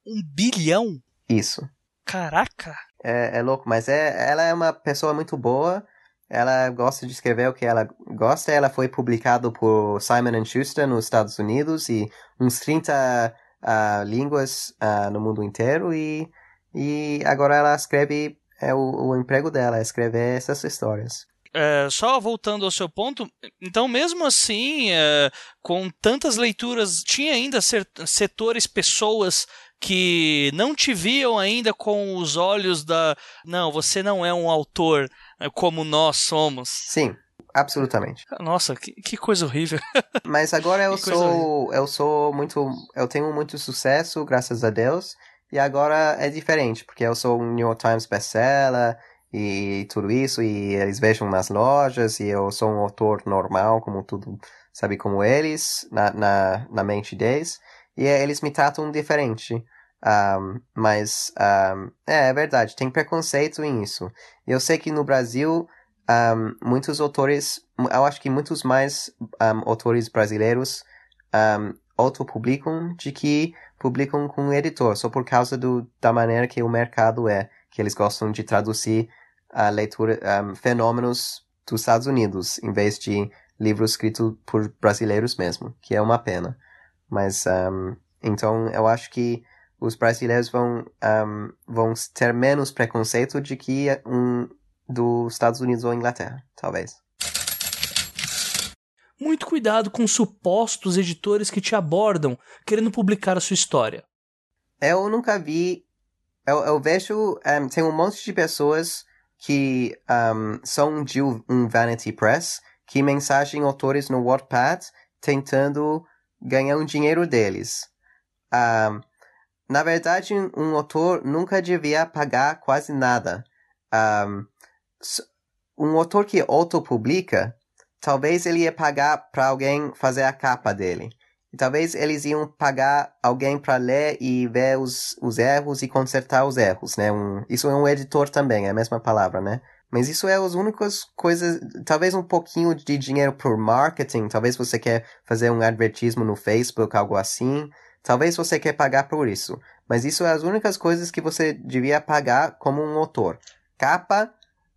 Um bilhão? Isso. Caraca! É, é louco, mas é, ela é uma pessoa muito boa ela gosta de escrever o que ela gosta. Ela foi publicado por Simon Schuster nos Estados Unidos e uns 30 uh, ah, línguas uh, no mundo inteiro. E, e agora ela escreve, é o, o emprego dela, é escrever essas histórias. É, só voltando ao seu ponto, então mesmo assim, é, com tantas leituras, tinha ainda setores, pessoas que não te viam ainda com os olhos da. Não, você não é um autor. É como nós somos. Sim, absolutamente. Nossa, que, que coisa horrível. Mas agora eu sou eu sou muito eu tenho muito sucesso, graças a Deus, e agora é diferente, porque eu sou um New York Times bestseller e tudo isso e eles vejam nas lojas e eu sou um autor normal, como tudo, sabe como eles na na, na mente deles, e eles me tratam diferente. Um, mas um, é, é, verdade, tem preconceito em isso. Eu sei que no Brasil um, muitos autores, eu acho que muitos mais autores brasileiros autopublicam de que publicam com um editor, só por causa do, da maneira que o mercado é, que eles gostam de traduzir a leitura, fenômenos dos Estados Unidos, em vez de livros escritos por brasileiros mesmo, que é uma pena. Mas, então, eu acho que os brasileiros vão, um, vão ter menos preconceito de que um dos Estados Unidos ou Inglaterra, talvez. Muito cuidado com supostos editores que te abordam querendo publicar a sua história. Eu nunca vi. Eu, eu vejo. Um, tem um monte de pessoas que um, são de um Vanity Press que mensagem autores no Wattpad tentando ganhar o dinheiro deles. Um, na verdade, um autor nunca devia pagar quase nada. Um, um autor que autopublica, talvez ele ia pagar para alguém fazer a capa dele. E talvez eles iam pagar alguém para ler e ver os, os erros e consertar os erros, né? Um, isso é um editor também, é a mesma palavra, né? Mas isso é as únicas coisas, talvez um pouquinho de dinheiro por marketing, talvez você quer fazer um advertismo no Facebook, algo assim. Talvez você quer pagar por isso, mas isso é as únicas coisas que você devia pagar como um autor. Capa,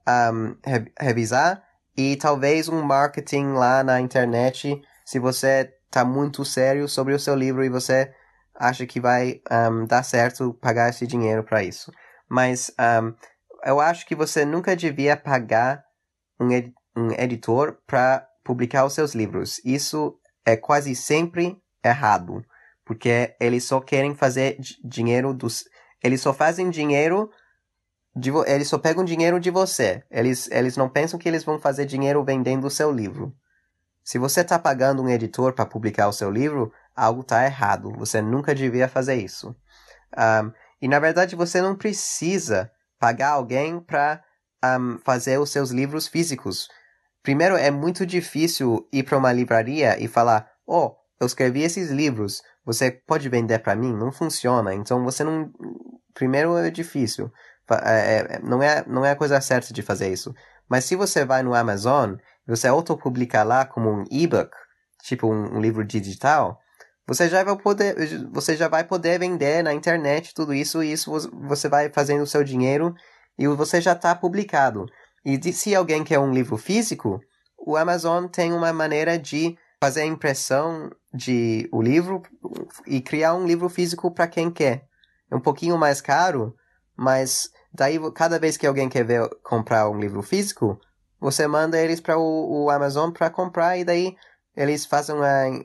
um, re revisar e talvez um marketing lá na internet se você está muito sério sobre o seu livro e você acha que vai um, dar certo pagar esse dinheiro para isso. Mas um, eu acho que você nunca devia pagar um, ed um editor para publicar os seus livros. Isso é quase sempre errado, porque eles só querem fazer dinheiro dos. Eles só fazem dinheiro. De, eles só pegam dinheiro de você. Eles, eles não pensam que eles vão fazer dinheiro vendendo o seu livro. Se você está pagando um editor para publicar o seu livro, algo está errado. Você nunca devia fazer isso. Um, e na verdade você não precisa pagar alguém para um, fazer os seus livros físicos. Primeiro, é muito difícil ir para uma livraria e falar: Oh, eu escrevi esses livros, você pode vender para mim? Não funciona. Então você não. Primeiro é difícil. É, é, não, é, não é a coisa certa de fazer isso. Mas se você vai no Amazon você autopublica lá como um e-book, tipo um, um, livro digital, você já vai poder, você já vai poder vender na internet tudo isso e isso você vai fazendo o seu dinheiro e você já está publicado. E de, se alguém quer um livro físico, o Amazon tem uma maneira de fazer a impressão de o livro e criar um livro físico para quem quer. É um pouquinho mais caro, mas daí cada vez que alguém quer ver, comprar um livro físico, você manda eles para o, o, Amazon para comprar e daí eles fazem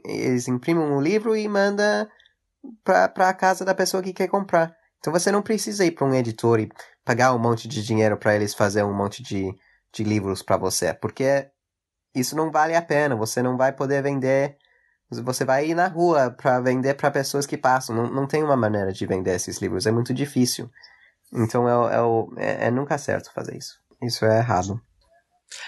eles imprimem um livro e manda para a casa da pessoa que quer comprar. Então você não precisa ir para um editor e pagar um monte de dinheiro para eles fazer um monte de, de livros para você, porque isso não vale a pena. Você não vai poder vender. Você vai ir na rua para vender para pessoas que passam. Não, não tem uma maneira de vender esses livros. É muito difícil. Então é, é, é, é nunca certo fazer isso. Isso é errado.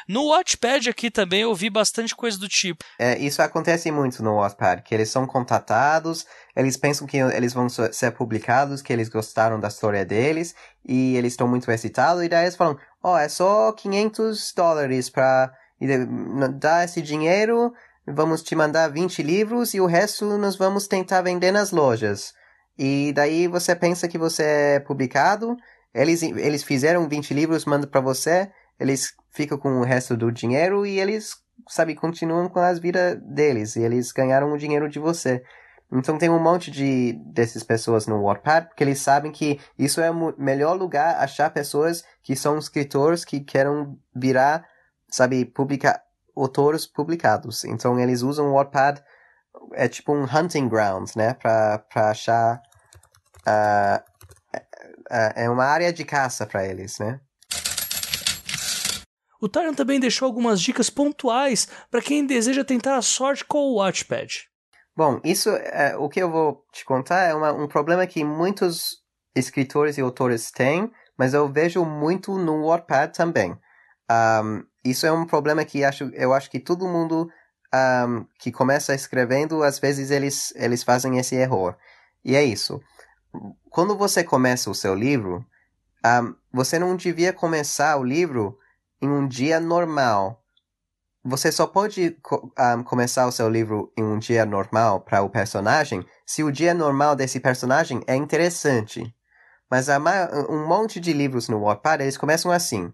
No Watchpad aqui também eu vi bastante coisa do tipo. É, isso acontece muito no Watchpad, que eles são contatados, eles pensam que eles vão ser publicados, que eles gostaram da história deles, e eles estão muito excitados, e daí eles falam, ó, oh, é só 500 dólares para dar esse dinheiro, vamos te mandar 20 livros, e o resto nós vamos tentar vender nas lojas. E daí você pensa que você é publicado, eles, eles fizeram 20 livros, mandam para você, eles ficam com o resto do dinheiro e eles, sabe, continuam com as vidas deles. E eles ganharam o dinheiro de você. Então tem um monte de dessas pessoas no Wattpad, porque eles sabem que isso é o melhor lugar achar pessoas que são escritores que querem virar, sabe, publicar autores publicados. Então eles usam o Wattpad é tipo um hunting ground, né, para para achar uh, é uma área de caça para eles, né? O Tyron também deixou algumas dicas pontuais para quem deseja tentar a sorte com o Watchpad. Bom, isso é, o que eu vou te contar é uma, um problema que muitos escritores e autores têm, mas eu vejo muito no Wattpad também. Um, isso é um problema que acho, eu acho que todo mundo um, que começa escrevendo, às vezes eles, eles fazem esse erro. E é isso. Quando você começa o seu livro, um, você não devia começar o livro em um dia normal. Você só pode um, começar o seu livro em um dia normal para o personagem se o dia normal desse personagem é interessante. Mas um monte de livros no Wattpad, eles começam assim.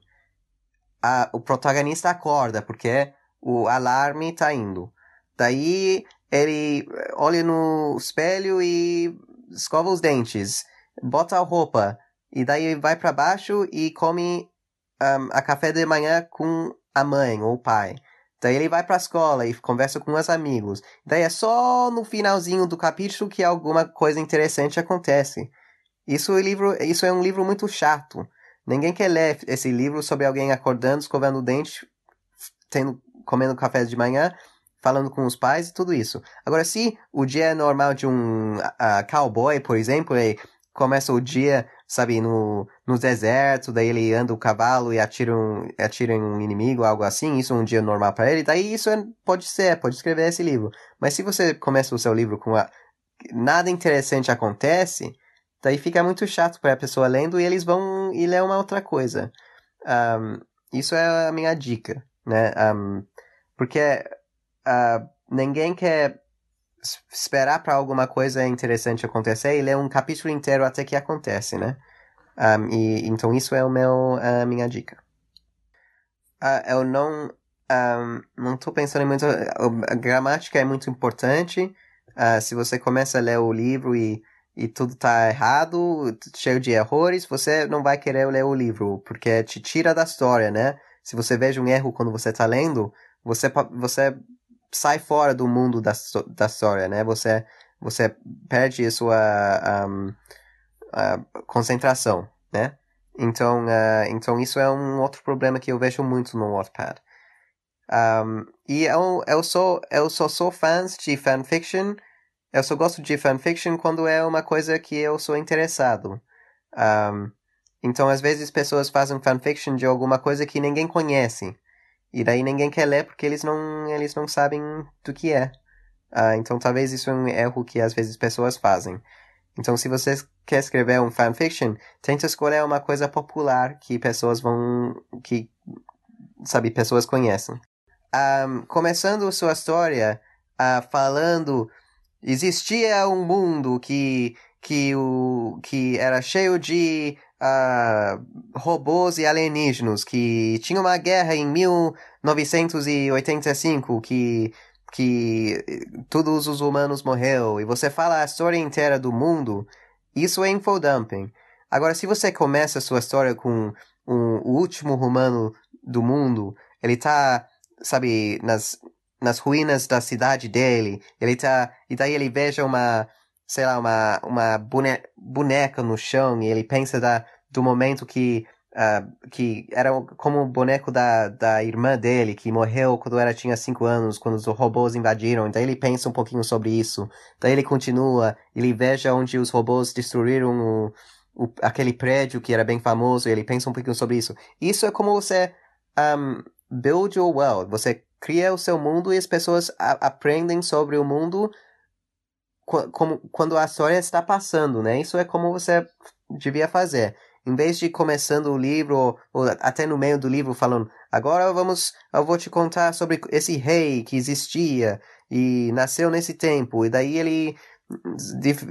A, o protagonista acorda porque o alarme está indo. Daí ele olha no espelho e escova os dentes, bota a roupa, e daí vai para baixo e come um, a café de manhã com a mãe ou o pai. Daí ele vai para a escola e conversa com os amigos. Daí é só no finalzinho do capítulo que alguma coisa interessante acontece. Isso é, livro, isso é um livro muito chato. Ninguém quer ler esse livro sobre alguém acordando, escovando o dente, tendo, comendo café de manhã, falando com os pais e tudo isso. Agora, se o dia é normal de um uh, cowboy, por exemplo, começa o dia sabe, no, no deserto, daí ele anda o cavalo e atira, um, atira em um inimigo, algo assim, isso é um dia normal para ele, daí isso é, pode ser, pode escrever esse livro. Mas se você começa o seu livro com a, nada interessante acontece, daí fica muito chato para a pessoa lendo e eles vão e ler uma outra coisa. Um, isso é a minha dica, né? Um, porque uh, ninguém quer esperar para alguma coisa interessante acontecer e ler um capítulo inteiro até que acontece, né? Um, e então isso é o meu a minha dica. Uh, eu não um, não estou pensando em muito a gramática é muito importante Uh, se você começa a ler o livro e, e tudo tá errado, cheio de erros, você não vai querer ler o livro, porque te tira da história, né? Se você veja um erro quando você tá lendo, você, você sai fora do mundo da, da história, né? Você, você perde a sua um, a concentração, né? Então, uh, então isso é um outro problema que eu vejo muito no Wattpad. Um, e eu, eu, sou, eu só sou fãs de fanfiction. Eu só gosto de fanfiction quando é uma coisa que eu sou interessado. Um, então, às vezes, pessoas fazem fanfiction de alguma coisa que ninguém conhece. E daí ninguém quer ler porque eles não, eles não sabem do que é. Uh, então, talvez isso é um erro que às vezes pessoas fazem. Então, se você quer escrever um fanfiction, tenta escolher uma coisa popular que pessoas vão. que, sabe, pessoas conhecem. Um, começando sua história uh, falando. Existia um mundo que, que, o, que era cheio de uh, robôs e alienígenas, que tinha uma guerra em 1985, que que todos os humanos morreu e você fala a história inteira do mundo, isso é infodumping. Agora, se você começa a sua história com um, o último humano do mundo, ele tá, sabe, nas, nas ruínas da cidade dele, ele tá, e daí ele veja uma, sei lá, uma, uma boneca no chão e ele pensa da, do momento que uh, que era como o boneco da, da irmã dele, que morreu quando ela tinha 5 anos, quando os robôs invadiram. Daí ele pensa um pouquinho sobre isso. Daí ele continua, ele veja onde os robôs destruíram o, o, aquele prédio que era bem famoso, e ele pensa um pouquinho sobre isso. Isso é como você um, build your world. Você cria o seu mundo e as pessoas aprendem sobre o mundo como, quando a história está passando, né? Isso é como você devia fazer. Em vez de começando o livro, ou, até no meio do livro, falando, agora vamos, eu vou te contar sobre esse rei que existia e nasceu nesse tempo, e daí ele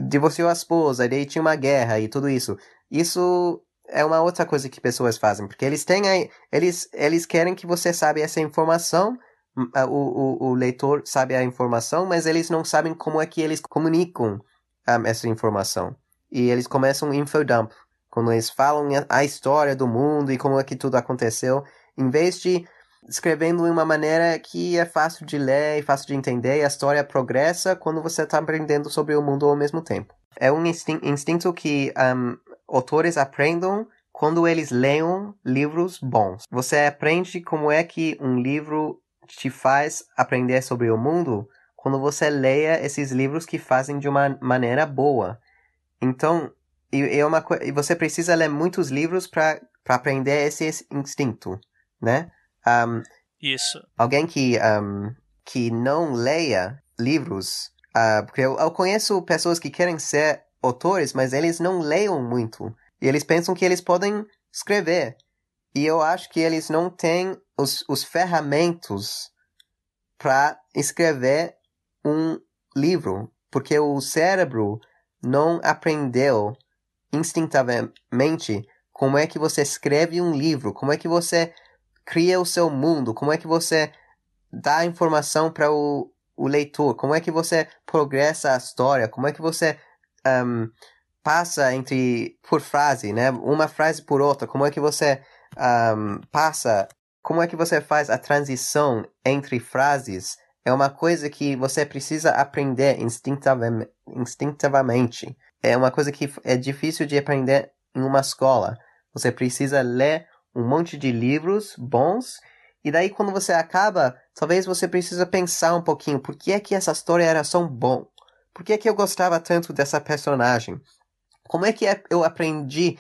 divorciou a esposa, e daí tinha uma guerra e tudo isso. Isso é uma outra coisa que pessoas fazem, porque eles têm eles, eles querem que você saiba essa informação, o, o, o leitor sabe a informação, mas eles não sabem como é que eles comunicam um, essa informação. E eles começam um infodump quando eles falam a história do mundo e como é que tudo aconteceu, em vez de escrevendo de uma maneira que é fácil de ler e fácil de entender, e a história progressa quando você está aprendendo sobre o mundo ao mesmo tempo. É um instinto que um, autores aprendem quando eles leem livros bons. Você aprende como é que um livro te faz aprender sobre o mundo quando você leia esses livros que fazem de uma maneira boa. Então, e, é uma, e você precisa ler muitos livros para aprender esse, esse instinto, né? Um, Isso. Alguém que, um, que não leia livros, uh, porque eu, eu conheço pessoas que querem ser autores, mas eles não leiam muito. E eles pensam que eles podem escrever. E eu acho que eles não têm os, os ferramentas para escrever um livro, porque o cérebro não aprendeu instintivamente como é que você escreve um livro, como é que você cria o seu mundo, como é que você dá informação para o, o leitor, como é que você progressa a história, como é que você um, passa entre por frase, né, uma frase por outra, como é que você um, passa, como é que você faz a transição entre frases é uma coisa que você precisa aprender instintivamente é uma coisa que é difícil de aprender em uma escola. Você precisa ler um monte de livros bons e daí quando você acaba, talvez você precisa pensar um pouquinho, por que é que essa história era tão bom? Por que é que eu gostava tanto dessa personagem? Como é que é, eu aprendi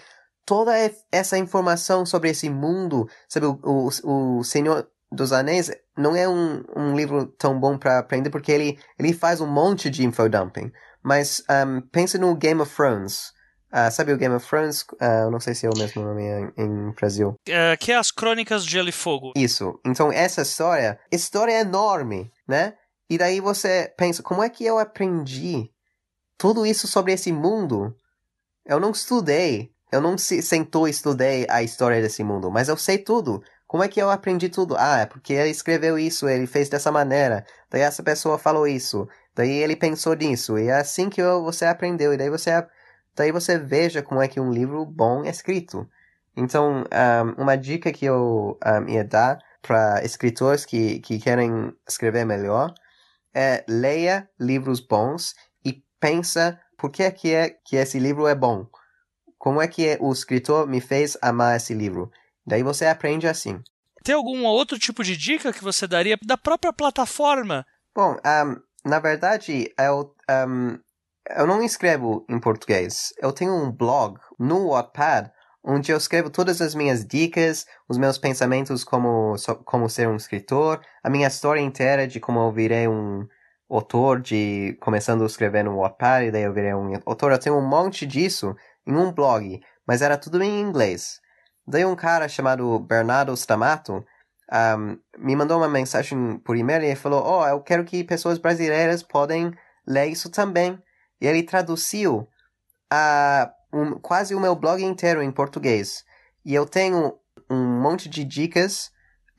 toda essa informação sobre esse mundo? Sabe, o, o, o Senhor dos Anéis não é um, um livro tão bom para aprender porque ele, ele faz um monte de infodumping. Mas um, pense no Game of Thrones. Uh, sabe o Game of Thrones? Uh, não sei se é o mesmo nome em, em Brasil. Uh, que é as Crônicas de Gelo e Fogo. Isso. Então, essa história, história é enorme, né? E daí você pensa, como é que eu aprendi tudo isso sobre esse mundo? Eu não estudei. Eu não se, sentou e estudei a história desse mundo, mas eu sei tudo. Como é que eu aprendi tudo? Ah, é porque ele escreveu isso, ele fez dessa maneira. Daí essa pessoa falou isso. Daí ele pensou nisso, e é assim que você aprendeu, e daí você, daí você veja como é que um livro bom é escrito. Então, um, uma dica que eu um, ia dar para escritores que, que querem escrever melhor é leia livros bons e pensa por que é que, é que esse livro é bom. Como é que o escritor me fez amar esse livro? Daí você aprende assim. Tem algum outro tipo de dica que você daria da própria plataforma? Bom, um, na verdade, eu, um, eu não escrevo em português. Eu tenho um blog no Wattpad onde eu escrevo todas as minhas dicas, os meus pensamentos como, como ser um escritor, a minha história inteira de como eu virei um autor, de começando a escrever no Wattpad, e daí eu virei um autor. Eu tenho um monte disso em um blog, mas era tudo em inglês. Daí um cara chamado Bernardo Stamato um, me mandou uma mensagem por e-mail e falou, oh, eu quero que pessoas brasileiras podem ler isso também. E ele traduziu a um, quase o meu blog inteiro em português. E eu tenho um monte de dicas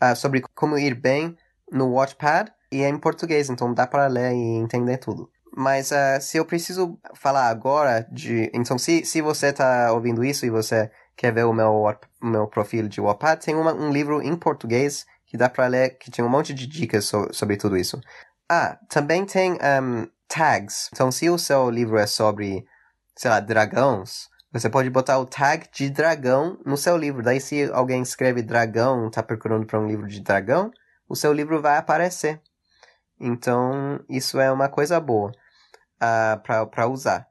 uh, sobre como ir bem no Watchpad e é em português, então dá para ler e entender tudo. Mas uh, se eu preciso falar agora de. Então, se, se você está ouvindo isso e você quer ver o meu, meu perfil de Wattpad, tem uma, um livro em português que dá para ler, que tem um monte de dicas so, sobre tudo isso. Ah, também tem um, tags. Então, se o seu livro é sobre sei lá, dragões, você pode botar o tag de dragão no seu livro. Daí, se alguém escreve dragão, tá procurando para um livro de dragão, o seu livro vai aparecer. Então, isso é uma coisa boa uh, para usar.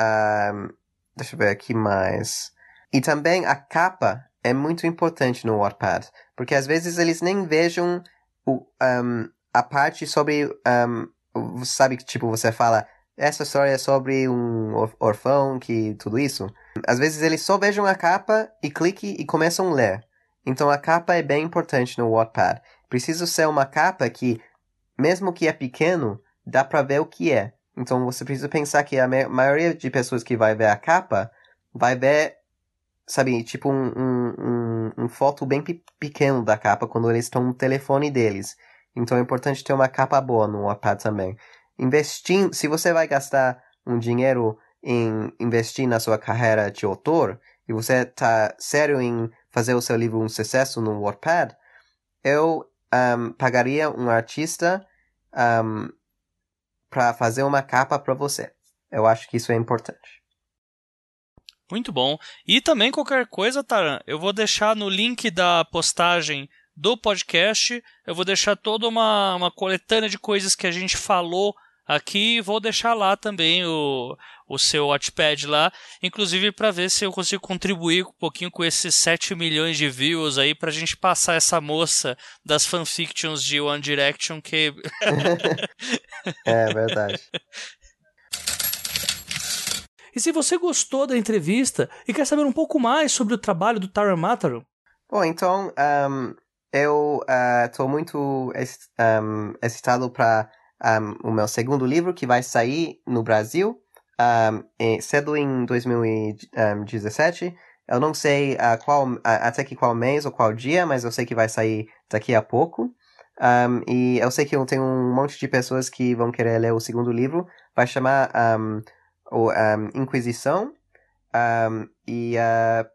Uh, deixa eu ver aqui mais. E também a capa é muito importante no Wattpad, porque às vezes eles nem vejam o, um, a parte sobre, um, sabe, tipo, você fala, essa história é sobre um orfão que tudo isso. Às vezes eles só vejam a capa e cliquem e começam a ler. Então a capa é bem importante no Wattpad. Precisa ser uma capa que, mesmo que é pequeno, dá para ver o que é. Então você precisa pensar que a maioria de pessoas que vai ver a capa vai ver, sabe, tipo um, um, um, um foto bem pequeno da capa quando eles estão no telefone deles. Então é importante ter uma capa boa no Wattpad também investindo, se você vai gastar um dinheiro em investir na sua carreira de autor e você está sério em fazer o seu livro um sucesso no Wattpad, eu um, pagaria um artista um, para fazer uma capa para você. Eu acho que isso é importante. Muito bom. E também qualquer coisa, Taran, eu vou deixar no link da postagem do podcast, eu vou deixar toda uma, uma coletânea de coisas que a gente falou aqui vou deixar lá também o, o seu Watchpad lá, inclusive para ver se eu consigo contribuir um pouquinho com esses 7 milhões de views aí pra gente passar essa moça das fanfictions de One Direction que É verdade. E se você gostou da entrevista e quer saber um pouco mais sobre o trabalho do Taran Mataru? Bom, então um, eu estou uh, muito um, excitado para um, o meu segundo livro, que vai sair no Brasil um, cedo em 2017. Eu não sei uh, qual, uh, até que qual mês ou qual dia, mas eu sei que vai sair daqui a pouco. Um, e eu sei que eu tenho um monte de pessoas que vão querer ler o segundo livro. Vai chamar um, o um, Inquisição. e, uh,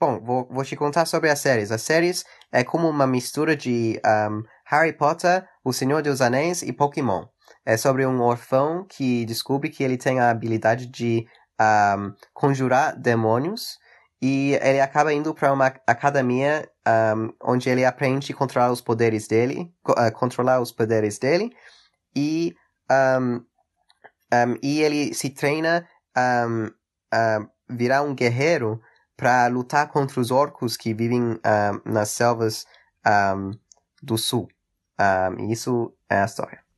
bom, vou, vou te contar sobre as séries. As séries é como uma mistura de Harry Potter, O Senhor dos Anéis e Pokémon. É sobre um órfão que descobre que ele tem a habilidade de um, conjurar demônios e ele acaba indo para uma academia um, onde ele aprende a controlar os poderes dele, uh, controlar os poderes dele e um, e ele se treina a virar um guerreiro para lutar contra os orcos que vivem nas selvas do sul. Um, e isso é a história.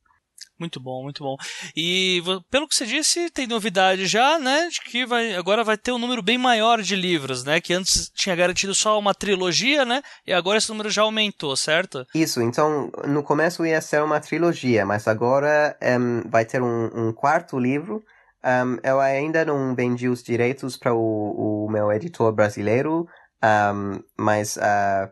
Muito bom, muito bom. E pelo que você disse, tem novidade já, né? De que vai, agora vai ter um número bem maior de livros, né? Que antes tinha garantido só uma trilogia, né? E agora esse número já aumentou, certo? Isso, então no começo ia ser uma trilogia, mas agora um, vai ter um, um quarto livro. Um, eu ainda não vendi os direitos para o, o, meu editor brasileiro, mas uh,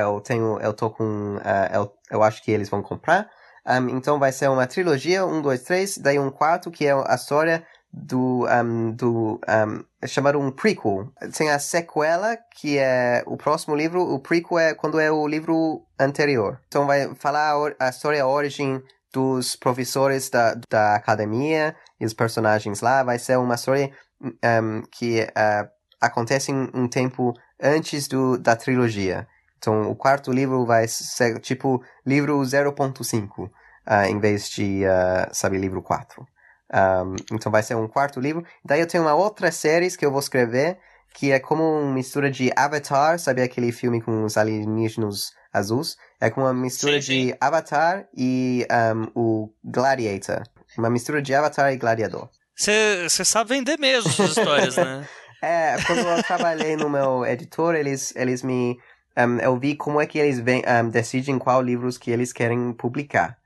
eu tenho, eu tô com, uh, eu, eu acho que eles vão comprar. Um, então vai ser uma trilogia, um, dois, três, daí um quarto, que é a história do, um, do um, um prequel. Tem a sequela, que é o próximo livro, o prequel é quando é o livro anterior. Então vai falar a, a história, a origem dos professores da, da academia e os personagens lá. Vai ser uma história um, que uh, acontece em um tempo antes do, da trilogia. Então, o quarto livro vai ser tipo livro 0.5, uh, ah, em vez de, uh, sabe, livro 4. Um, então, vai ser um quarto livro. Daí eu tenho uma outra série que eu vou escrever, que é como uma mistura de Avatar, sabe aquele filme com os alienígenas azuis? É como uma mistura sim, sim. de Avatar e um, o Gladiator. Uma mistura de Avatar e Gladiador. Você sabe vender mesmo as histórias, né? é, quando eu trabalhei no meu editor, eles, eles me um, eu vi como é que eles vem, um, decidem qual livros que eles querem publicar.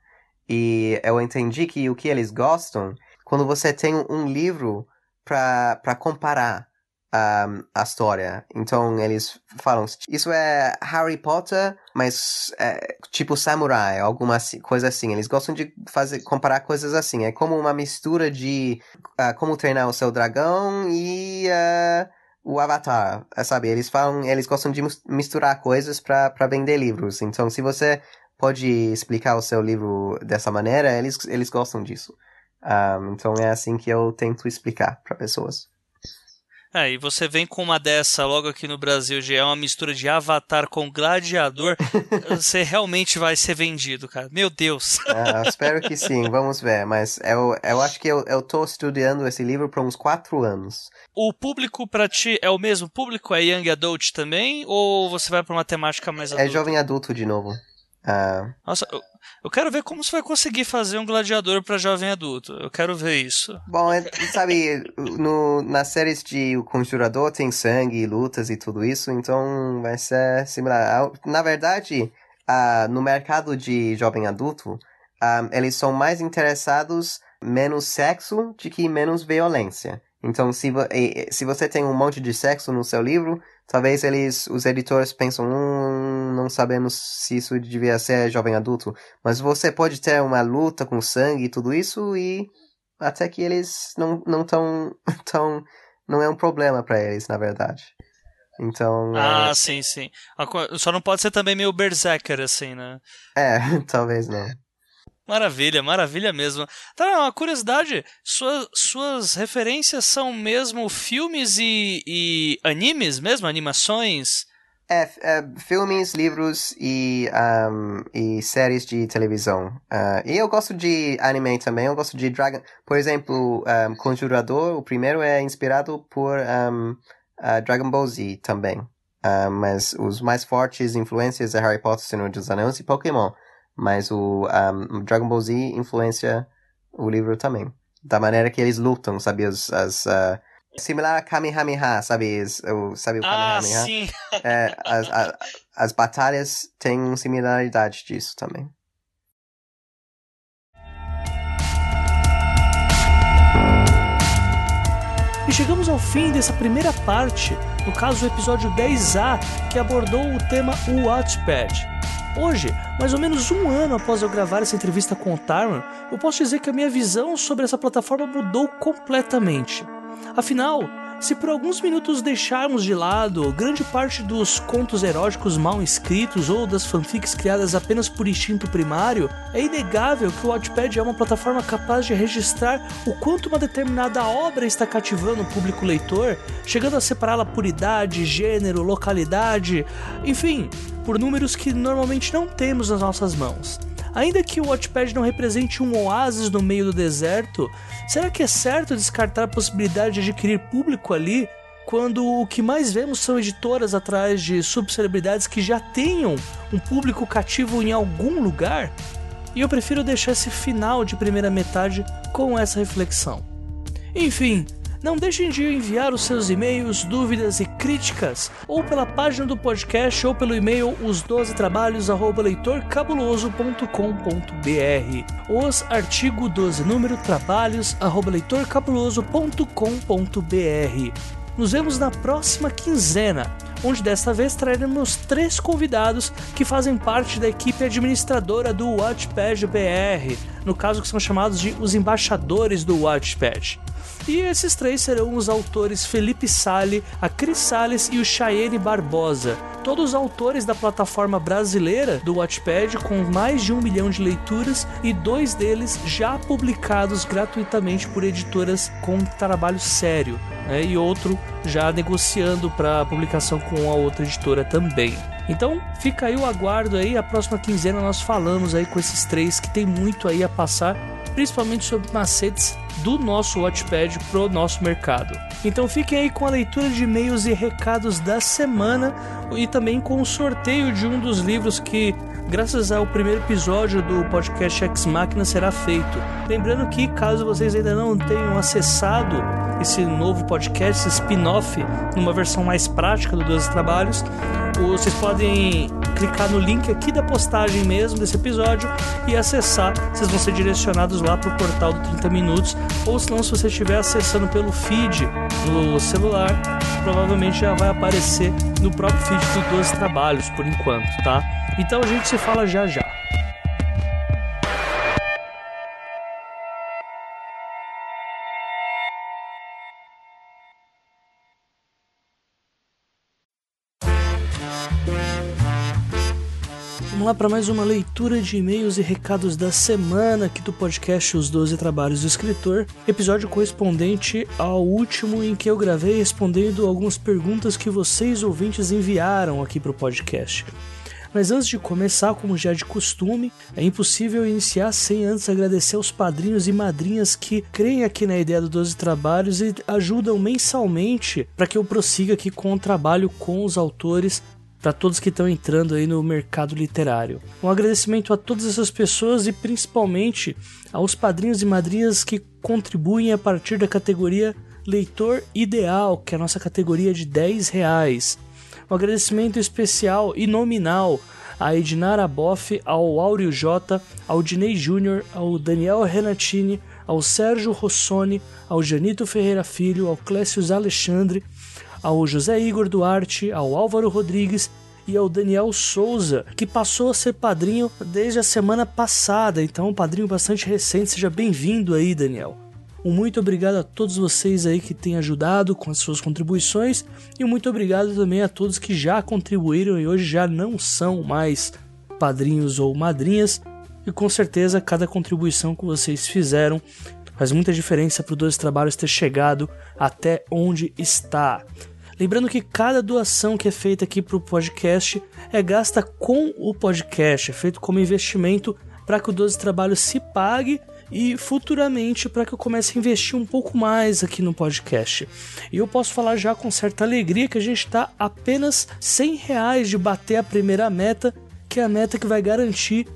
E eu entendi que o que eles gostam, quando você tem um livro para comparar um, a história. Então eles falam, isso é Harry Potter, mas é, tipo samurai, alguma coisa assim. Eles gostam de fazer comparar coisas assim. É como uma mistura de uh, como treinar o seu dragão e uh, o Avatar, é, sabe? Eles falam, eles gostam de misturar coisas para vender livros. Então, se você pode explicar o seu livro dessa maneira, eles, eles gostam disso. Um, então, é assim que eu tento explicar para pessoas. É, e você vem com uma dessa logo aqui no Brasil, já é uma mistura de Avatar com Gladiador, você realmente vai ser vendido, cara. Meu Deus. Ah, espero que sim, vamos ver. Mas eu, eu acho que eu, eu tô estudando esse livro por uns quatro anos. O público para ti é o mesmo público? É Young Adult também? Ou você vai para uma temática mais é adulta? É jovem adulto de novo. Uh... Nossa, eu, eu, quero ver como você vai conseguir fazer um gladiador para jovem adulto. Eu quero ver isso. Bom, é, sabe, no, nas séries de O Conjurador tem sangue, lutas e tudo isso, então vai ser similar. Na verdade, uh, no mercado de jovem adulto, uh, eles são mais interessados menos sexo de que menos violência. Então, se, se você tem um monte de sexo no seu livro, talvez eles, os editores pensam, hum, não sabemos se isso devia ser jovem adulto. Mas você pode ter uma luta com sangue e tudo isso e até que eles não não tão, tão não é um problema para eles, na verdade. Então. Ah, é... sim, sim. Só não pode ser também meio berserker, assim, né? É, talvez não. Maravilha, maravilha mesmo. Tá, uma curiosidade, suas, suas referências são mesmo filmes e, e animes mesmo? Animações? É, é filmes, livros e, um, e séries de televisão. Uh, e eu gosto de anime também, eu gosto de Dragon... Por exemplo, um, Conjurador, o primeiro é inspirado por um, uh, Dragon Ball Z também. Uh, mas os mais fortes influências é Harry Potter, Senhor dos Anéis e Pokémon. Mas o um, Dragon Ball Z influencia o livro também. Da maneira que eles lutam, sabe? As, as uh, similar a Kamehameha, sabe? O, sabe o ah, Kamehameha? Ah, sim. É, as, a, as batalhas têm similaridade disso também. E chegamos ao fim dessa primeira parte, no caso o episódio 10A, que abordou o tema Watchpad. Hoje, mais ou menos um ano após eu gravar essa entrevista com o Tarman, eu posso dizer que a minha visão sobre essa plataforma mudou completamente. Afinal, se por alguns minutos deixarmos de lado grande parte dos contos eróticos mal escritos ou das fanfics criadas apenas por instinto primário, é inegável que o Wattpad é uma plataforma capaz de registrar o quanto uma determinada obra está cativando o público leitor, chegando a separá-la por idade, gênero, localidade, enfim, por números que normalmente não temos nas nossas mãos. Ainda que o Watchpad não represente um oásis no meio do deserto, será que é certo descartar a possibilidade de adquirir público ali quando o que mais vemos são editoras atrás de subcelebridades que já tenham um público cativo em algum lugar? E eu prefiro deixar esse final de primeira metade com essa reflexão. Enfim, não deixem de enviar os seus e-mails, dúvidas e críticas, ou pela página do podcast ou pelo e-mail os12trabalhos@leitorcabuloso.com.br. Os artigo 12 número trabalhos@leitorcabuloso.com.br. Nos vemos na próxima quinzena. onde desta vez traremos três convidados que fazem parte da equipe administradora do Watchpad BR, no caso que são chamados de os embaixadores do Watchpad. E esses três serão os autores Felipe Sale, a Cris Salles e o Cheyenne Barbosa. Todos os autores da plataforma brasileira do Watchpad com mais de um milhão de leituras e dois deles já publicados gratuitamente por editoras com trabalho sério. Né? E outro já negociando para publicação com a outra editora também. Então fica aí o aguardo aí, a próxima quinzena nós falamos aí com esses três que tem muito aí a passar principalmente sobre macetes do nosso Watchpad pro nosso mercado. Então fiquem aí com a leitura de e-mails e recados da semana e também com o sorteio de um dos livros que graças ao primeiro episódio do podcast X Máquina será feito. Lembrando que caso vocês ainda não tenham acessado esse novo podcast, esse spin-off, numa versão mais prática do 12 Trabalhos, vocês podem clicar no link aqui da postagem mesmo desse episódio e acessar. Vocês vão ser direcionados lá para o portal do 30 Minutos. Ou se não, se você estiver acessando pelo feed no celular, provavelmente já vai aparecer no próprio feed do 12 Trabalhos por enquanto, tá? Então a gente se fala já já. Vamos lá para mais uma leitura de e-mails e recados da semana aqui do podcast Os 12 Trabalhos do Escritor, episódio correspondente ao último em que eu gravei respondendo algumas perguntas que vocês ouvintes enviaram aqui para o podcast. Mas antes de começar, como já é de costume, é impossível iniciar sem antes agradecer aos padrinhos e madrinhas que creem aqui na ideia do 12 Trabalhos e ajudam mensalmente para que eu prossiga aqui com o trabalho com os autores para todos que estão entrando aí no mercado literário. Um agradecimento a todas essas pessoas e principalmente aos padrinhos e madrinhas que contribuem a partir da categoria Leitor Ideal, que é a nossa categoria de 10 reais. Um agradecimento especial e nominal a Ednara Boff, ao Áureo J, ao Dinei Júnior, ao Daniel Renatini, ao Sérgio Rossoni, ao Janito Ferreira Filho, ao Clécio Alexandre, ao José Igor Duarte, ao Álvaro Rodrigues e ao Daniel Souza, que passou a ser padrinho desde a semana passada, então um padrinho bastante recente. Seja bem-vindo aí, Daniel. Um muito obrigado a todos vocês aí que têm ajudado com as suas contribuições e muito obrigado também a todos que já contribuíram e hoje já não são mais padrinhos ou madrinhas. E com certeza cada contribuição que vocês fizeram faz muita diferença para o Dois Trabalhos ter chegado até onde está. Lembrando que cada doação que é feita aqui para o podcast é gasta com o podcast, é feito como investimento para que o 12 Trabalhos se pague e futuramente para que eu comece a investir um pouco mais aqui no podcast. E eu posso falar já com certa alegria que a gente está apenas 100 reais de bater a primeira meta, que é a meta que vai garantir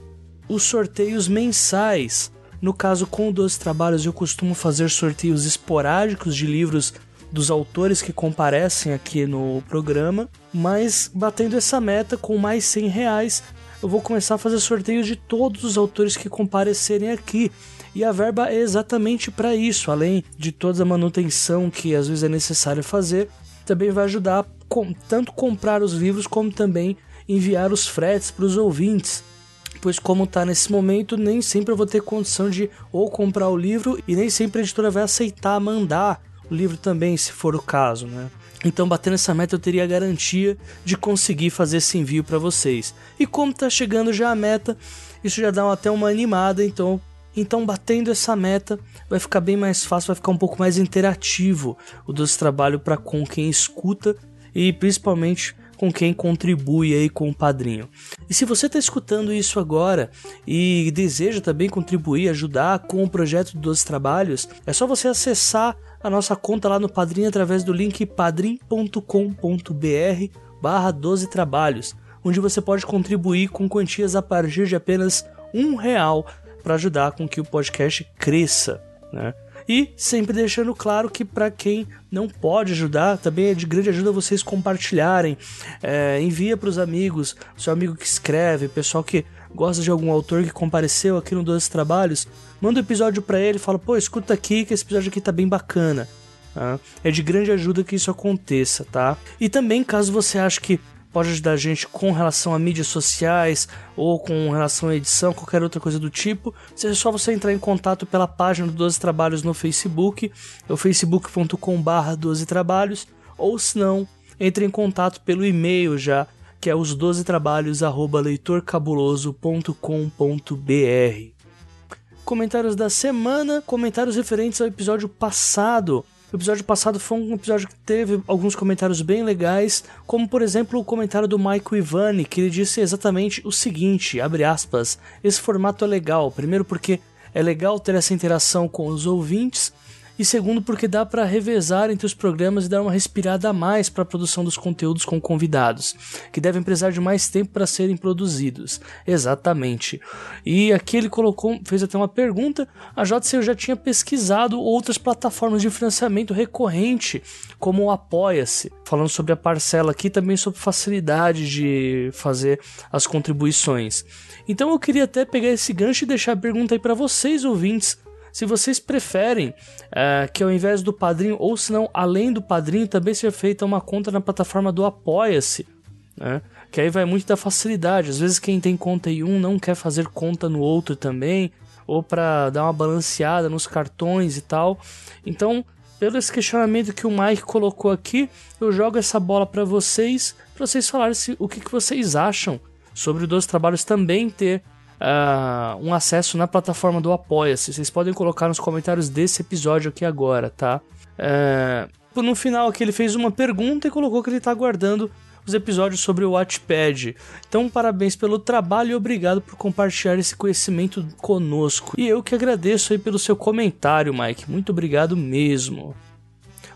os sorteios mensais. No caso, com o 12 Trabalhos, eu costumo fazer sorteios esporádicos de livros dos autores que comparecem aqui no programa, mas batendo essa meta com mais 100 reais, eu vou começar a fazer sorteios de todos os autores que comparecerem aqui. E a verba é exatamente para isso, além de toda a manutenção que às vezes é necessário fazer, também vai ajudar a com, tanto comprar os livros como também enviar os fretes para os ouvintes. Pois como está nesse momento, nem sempre eu vou ter condição de ou comprar o livro e nem sempre a editora vai aceitar mandar o livro também, se for o caso, né? Então, batendo essa meta, eu teria a garantia de conseguir fazer esse envio para vocês. E como tá chegando já a meta, isso já dá até uma animada, então então, batendo essa meta, vai ficar bem mais fácil, vai ficar um pouco mais interativo o desse trabalho para com quem escuta e principalmente com quem contribui aí com o padrinho. E se você está escutando isso agora e deseja também contribuir, ajudar com o projeto dos trabalhos, é só você acessar a nossa conta lá no Padrim através do link padrim.com.br barra 12 trabalhos, onde você pode contribuir com quantias a partir de apenas um real para ajudar com que o podcast cresça, né? E sempre deixando claro que para quem não pode ajudar, também é de grande ajuda vocês compartilharem, é, envia para os amigos, seu amigo que escreve, pessoal que gosta de algum autor que compareceu aqui no 12 Trabalhos, manda um episódio para ele, fala, pô, escuta aqui que esse episódio aqui tá bem bacana. Tá? É de grande ajuda que isso aconteça, tá? E também, caso você ache que pode ajudar a gente com relação a mídias sociais ou com relação à edição, qualquer outra coisa do tipo, é só você entrar em contato pela página do 12 Trabalhos no Facebook, é o facebook.com/barra 12 Trabalhos, ou se não, entre em contato pelo e-mail já, que é os 12 trabalhos@leitorcabuloso.com.br. Comentários da semana, comentários referentes ao episódio passado. O episódio passado foi um episódio que teve alguns comentários bem legais, como por exemplo o comentário do Michael Ivani, que ele disse exatamente o seguinte, abre aspas, esse formato é legal, primeiro porque é legal ter essa interação com os ouvintes, e segundo porque dá para revezar entre os programas e dar uma respirada a mais para a produção dos conteúdos com convidados, que devem precisar de mais tempo para serem produzidos. Exatamente. E aqui ele colocou, fez até uma pergunta, a JCU já tinha pesquisado outras plataformas de financiamento recorrente, como o Apoia-se, falando sobre a parcela aqui também sobre facilidade de fazer as contribuições. Então eu queria até pegar esse gancho e deixar a pergunta aí para vocês ouvintes se vocês preferem é, que ao invés do padrinho, ou se não, além do padrinho, também seja feita uma conta na plataforma do Apoia-se, né? Que aí vai muito da facilidade. Às vezes quem tem conta em um não quer fazer conta no outro também, ou para dar uma balanceada nos cartões e tal. Então, pelo esse questionamento que o Mike colocou aqui, eu jogo essa bola para vocês, para vocês falarem se, o que, que vocês acham sobre o Dois Trabalhos também ter uh, um acesso na plataforma do Apoia-se. Vocês podem colocar nos comentários desse episódio aqui agora, tá? Uh, no final aqui ele fez uma pergunta e colocou que ele está aguardando os episódios sobre o Watchpad. Então, parabéns pelo trabalho e obrigado por compartilhar esse conhecimento conosco. E eu que agradeço aí pelo seu comentário, Mike. Muito obrigado mesmo.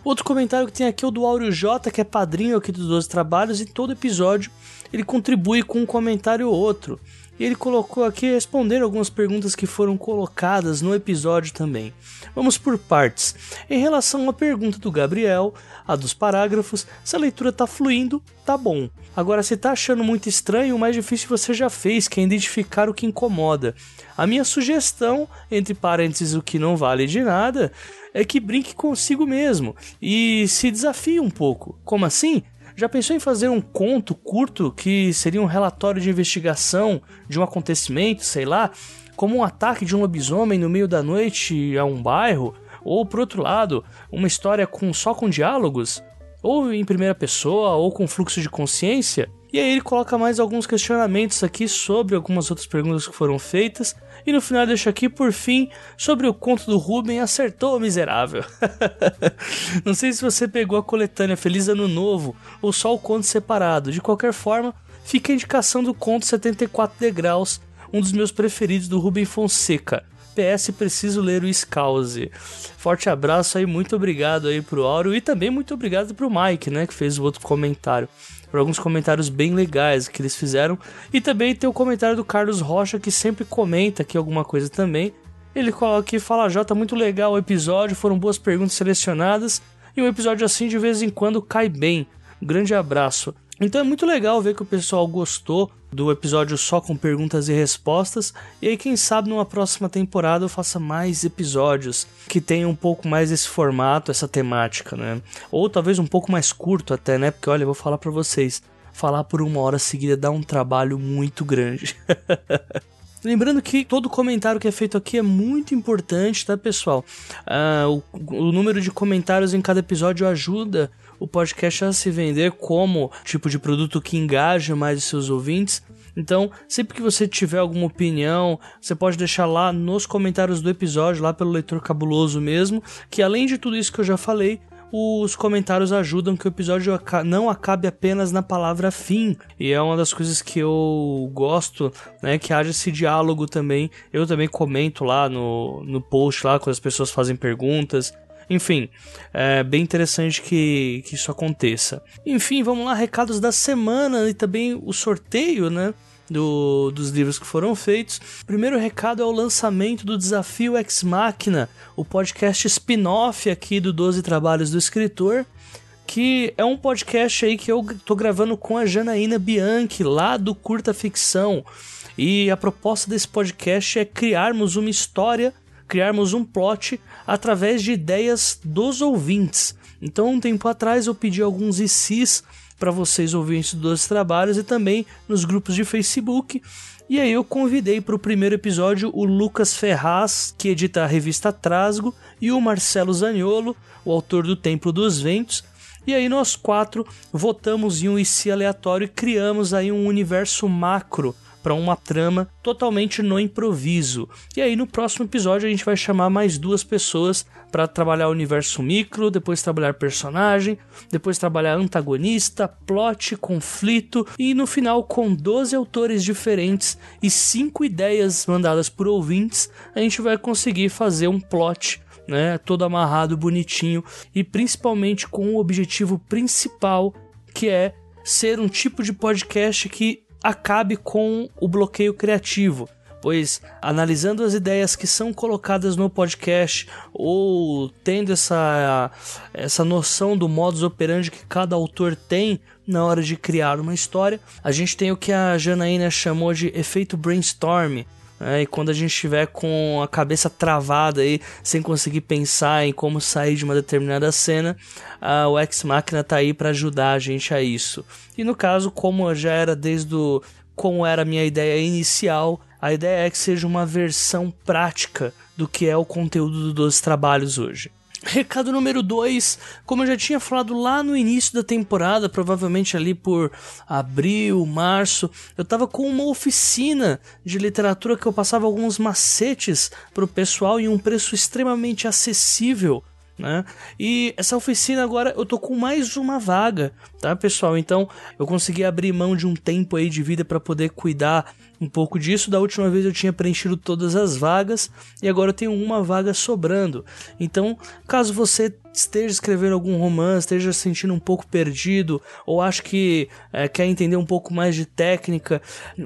Outro comentário que tem aqui é o do Áureo J, que é padrinho aqui dos 12 Trabalhos, e todo episódio ele contribui com um comentário ou outro. E ele colocou aqui responder algumas perguntas que foram colocadas no episódio também. Vamos por partes. Em relação à pergunta do Gabriel, a dos parágrafos, se a leitura tá fluindo, tá bom. Agora, se tá achando muito estranho, o mais difícil você já fez, que é identificar o que incomoda. A minha sugestão, entre parênteses, o que não vale de nada, é que brinque consigo mesmo e se desafie um pouco. Como assim? Já pensou em fazer um conto curto que seria um relatório de investigação de um acontecimento, sei lá, como um ataque de um lobisomem no meio da noite a um bairro? Ou, por outro lado, uma história com só com diálogos? Ou em primeira pessoa, ou com fluxo de consciência? E aí ele coloca mais alguns questionamentos aqui sobre algumas outras perguntas que foram feitas. E no final deixa aqui, por fim, sobre o conto do Ruben acertou o miserável. Não sei se você pegou a coletânea Feliz Ano Novo ou só o conto separado. De qualquer forma, fica a indicação do conto 74 degraus, um dos meus preferidos do Ruben Fonseca. PS, preciso ler o Scalzi. Forte abraço aí, muito obrigado aí pro Auro e também muito obrigado pro Mike, né, que fez o outro comentário por alguns comentários bem legais que eles fizeram. E também tem o comentário do Carlos Rocha, que sempre comenta aqui alguma coisa também. Ele coloca aqui, fala J, muito legal o episódio, foram boas perguntas selecionadas. E um episódio assim de vez em quando cai bem. Grande abraço. Então é muito legal ver que o pessoal gostou do episódio só com perguntas e respostas. E aí, quem sabe numa próxima temporada eu faça mais episódios que tenham um pouco mais esse formato, essa temática, né? Ou talvez um pouco mais curto até, né? Porque olha, eu vou falar para vocês, falar por uma hora seguida dá um trabalho muito grande. Lembrando que todo comentário que é feito aqui é muito importante, tá, pessoal? Uh, o, o número de comentários em cada episódio ajuda o podcast a se vender como tipo de produto que engaja mais os seus ouvintes. Então, sempre que você tiver alguma opinião, você pode deixar lá nos comentários do episódio, lá pelo leitor cabuloso mesmo, que além de tudo isso que eu já falei, os comentários ajudam que o episódio não acabe apenas na palavra fim. E é uma das coisas que eu gosto, né? Que haja esse diálogo também. Eu também comento lá no, no post, lá, quando as pessoas fazem perguntas. Enfim, é bem interessante que, que isso aconteça. Enfim, vamos lá, recados da semana e também o sorteio, né? Do, dos livros que foram feitos. Primeiro recado é o lançamento do Desafio Ex Machina, o podcast spin-off aqui do 12 Trabalhos do Escritor, que é um podcast aí que eu tô gravando com a Janaína Bianchi, lá do Curta Ficção. E a proposta desse podcast é criarmos uma história criarmos um plot através de ideias dos ouvintes. Então, um tempo atrás eu pedi alguns ICs para vocês ouvintes dos trabalhos e também nos grupos de Facebook. E aí eu convidei para o primeiro episódio o Lucas Ferraz, que edita a revista Trasgo, e o Marcelo Zaniolo, o autor do Templo dos Ventos. E aí nós quatro votamos em um IC aleatório e criamos aí um universo macro para uma trama totalmente no improviso. E aí no próximo episódio a gente vai chamar mais duas pessoas para trabalhar o universo micro, depois trabalhar personagem, depois trabalhar antagonista, plot, conflito e no final com 12 autores diferentes e 5 ideias mandadas por ouvintes, a gente vai conseguir fazer um plot né, todo amarrado, bonitinho e principalmente com o objetivo principal que é ser um tipo de podcast que acabe com o bloqueio criativo. Pois, analisando as ideias que são colocadas no podcast ou tendo essa, essa noção do modus operandi que cada autor tem na hora de criar uma história, a gente tem o que a Janaína chamou de efeito brainstorm, é, e quando a gente estiver com a cabeça travada aí, sem conseguir pensar em como sair de uma determinada cena, a, o Ex Machina tá aí para ajudar a gente a isso. E no caso, como já era desde o, como era a minha ideia inicial, a ideia é que seja uma versão prática do que é o conteúdo dos trabalhos hoje. Recado número 2, como eu já tinha falado lá no início da temporada, provavelmente ali por abril, março, eu tava com uma oficina de literatura que eu passava alguns macetes pro pessoal em um preço extremamente acessível. Né? E essa oficina agora eu tô com mais uma vaga, tá, pessoal? Então eu consegui abrir mão de um tempo aí de vida para poder cuidar um pouco disso. Da última vez eu tinha preenchido todas as vagas e agora eu tenho uma vaga sobrando. Então, caso você esteja escrevendo algum romance, esteja se sentindo um pouco perdido ou acho que é, quer entender um pouco mais de técnica,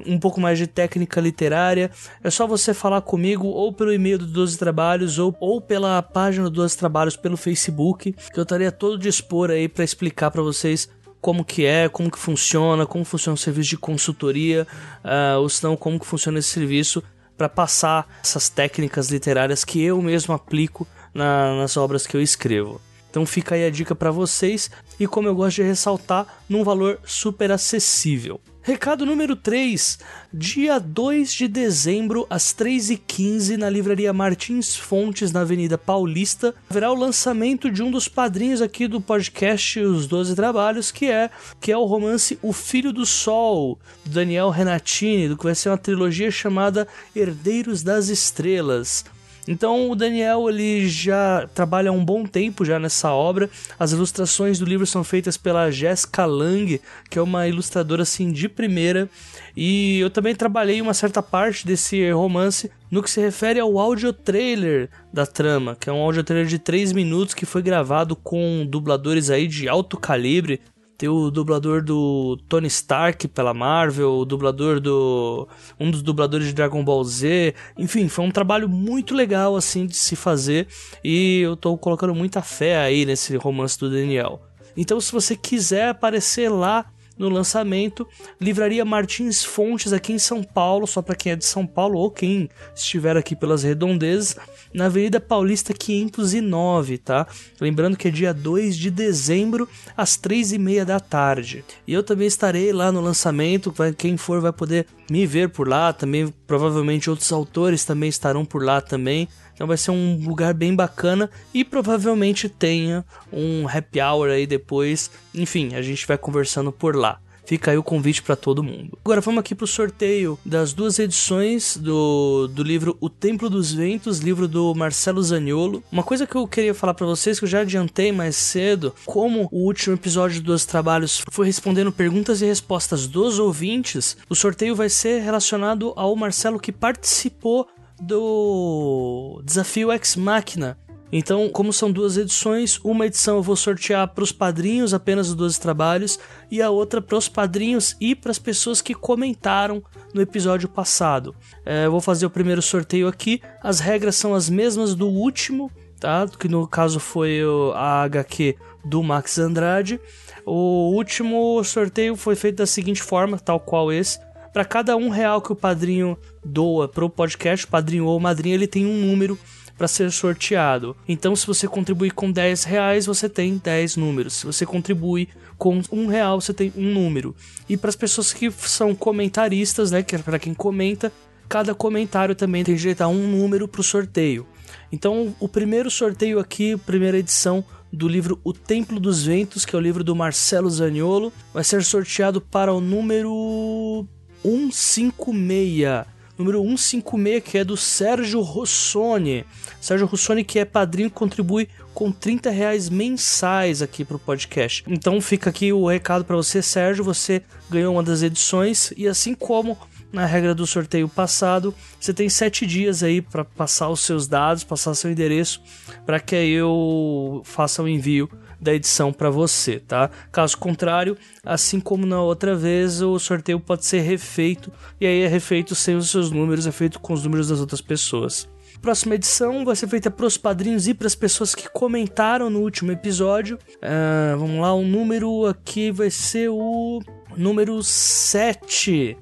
um pouco mais de técnica literária, é só você falar comigo ou pelo e-mail do 12 Trabalhos ou, ou pela página do 12 Trabalhos pelo Facebook, que eu estaria todo dispor aí para explicar para vocês como que é, como que funciona, como funciona o serviço de consultoria, uh, ou senão como que funciona esse serviço para passar essas técnicas literárias que eu mesmo aplico na, nas obras que eu escrevo. Então fica aí a dica para vocês e como eu gosto de ressaltar, num valor super acessível. Recado número 3. Dia 2 de dezembro, às 3h15, na livraria Martins Fontes, na Avenida Paulista, haverá o lançamento de um dos padrinhos aqui do podcast Os Doze Trabalhos, que é, que é o romance O Filho do Sol, do Daniel Renatini, do que vai ser uma trilogia chamada Herdeiros das Estrelas. Então o Daniel ele já trabalha há um bom tempo já nessa obra. As ilustrações do livro são feitas pela Jessica Lang, que é uma ilustradora assim de primeira. E eu também trabalhei uma certa parte desse romance no que se refere ao áudio trailer da trama, que é um áudio trailer de 3 minutos que foi gravado com dubladores aí de alto calibre, tem o dublador do Tony Stark pela Marvel, o dublador do. um dos dubladores de Dragon Ball Z. Enfim, foi um trabalho muito legal assim de se fazer. E eu tô colocando muita fé aí nesse romance do Daniel. Então, se você quiser aparecer lá no lançamento, Livraria Martins Fontes aqui em São Paulo, só para quem é de São Paulo ou quem estiver aqui pelas redondezas, na Avenida Paulista 509, tá? Lembrando que é dia 2 de dezembro, às 3 e meia da tarde. E eu também estarei lá no lançamento, quem for vai poder me ver por lá, também provavelmente outros autores também estarão por lá também. Então vai ser um lugar bem bacana e provavelmente tenha um happy hour aí depois. Enfim, a gente vai conversando por lá. Fica aí o convite para todo mundo. Agora vamos aqui pro sorteio das duas edições do, do livro O Templo dos Ventos, livro do Marcelo Zaniolo. Uma coisa que eu queria falar para vocês, que eu já adiantei mais cedo, como o último episódio dos trabalhos foi respondendo perguntas e respostas dos ouvintes, o sorteio vai ser relacionado ao Marcelo que participou do Desafio Ex Machina. Então, como são duas edições, uma edição eu vou sortear para os padrinhos apenas os 12 trabalhos e a outra para os padrinhos e para as pessoas que comentaram no episódio passado. É, eu vou fazer o primeiro sorteio aqui. As regras são as mesmas do último, tá? Que no caso foi a HQ do Max Andrade. O último sorteio foi feito da seguinte forma, tal qual esse. Para cada um real que o padrinho doa para o podcast, padrinho ou madrinha, ele tem um número para ser sorteado. Então, se você contribuir com 10 reais, você tem 10 números. Se você contribui com um real, você tem um número. E para as pessoas que são comentaristas, né, que é para quem comenta, cada comentário também tem direito a um número para o sorteio. Então, o primeiro sorteio aqui, primeira edição do livro O Templo dos Ventos, que é o livro do Marcelo Zaniolo, vai ser sorteado para o número 156 número 156, que é do Sérgio Rossoni. Sérgio Rossoni, que é padrinho, contribui com 30 reais mensais aqui para o podcast. Então fica aqui o recado para você, Sérgio. Você ganhou uma das edições e assim como na regra do sorteio passado, você tem sete dias aí para passar os seus dados, passar seu endereço, para que eu faça o envio da edição para você, tá? Caso contrário, assim como na outra vez, o sorteio pode ser refeito e aí é refeito sem os seus números, é feito com os números das outras pessoas. Próxima edição vai ser feita para os padrinhos e para as pessoas que comentaram no último episódio. Uh, vamos lá, o número aqui vai ser o número 7.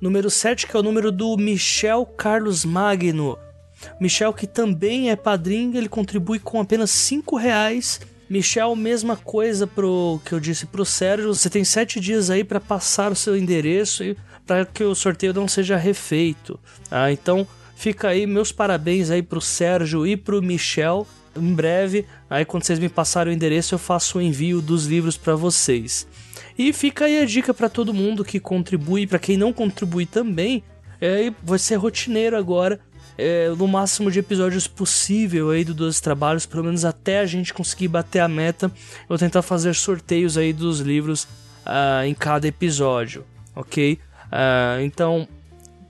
Número 7, que é o número do Michel Carlos Magno. Michel, que também é padrinho, ele contribui com apenas 5 reais Michel, mesma coisa pro que eu disse pro Sérgio. Você tem sete dias aí para passar o seu endereço e para que o sorteio não seja refeito. Ah, então fica aí meus parabéns aí pro Sérgio e pro Michel. Em breve, aí quando vocês me passarem o endereço, eu faço o envio dos livros para vocês. E fica aí a dica para todo mundo que contribui, para quem não contribui também, é, vai ser rotineiro agora é, no máximo de episódios possível aí do 12 Trabalhos, pelo menos até a gente conseguir bater a meta. Eu vou tentar fazer sorteios aí dos livros uh, em cada episódio, ok? Uh, então,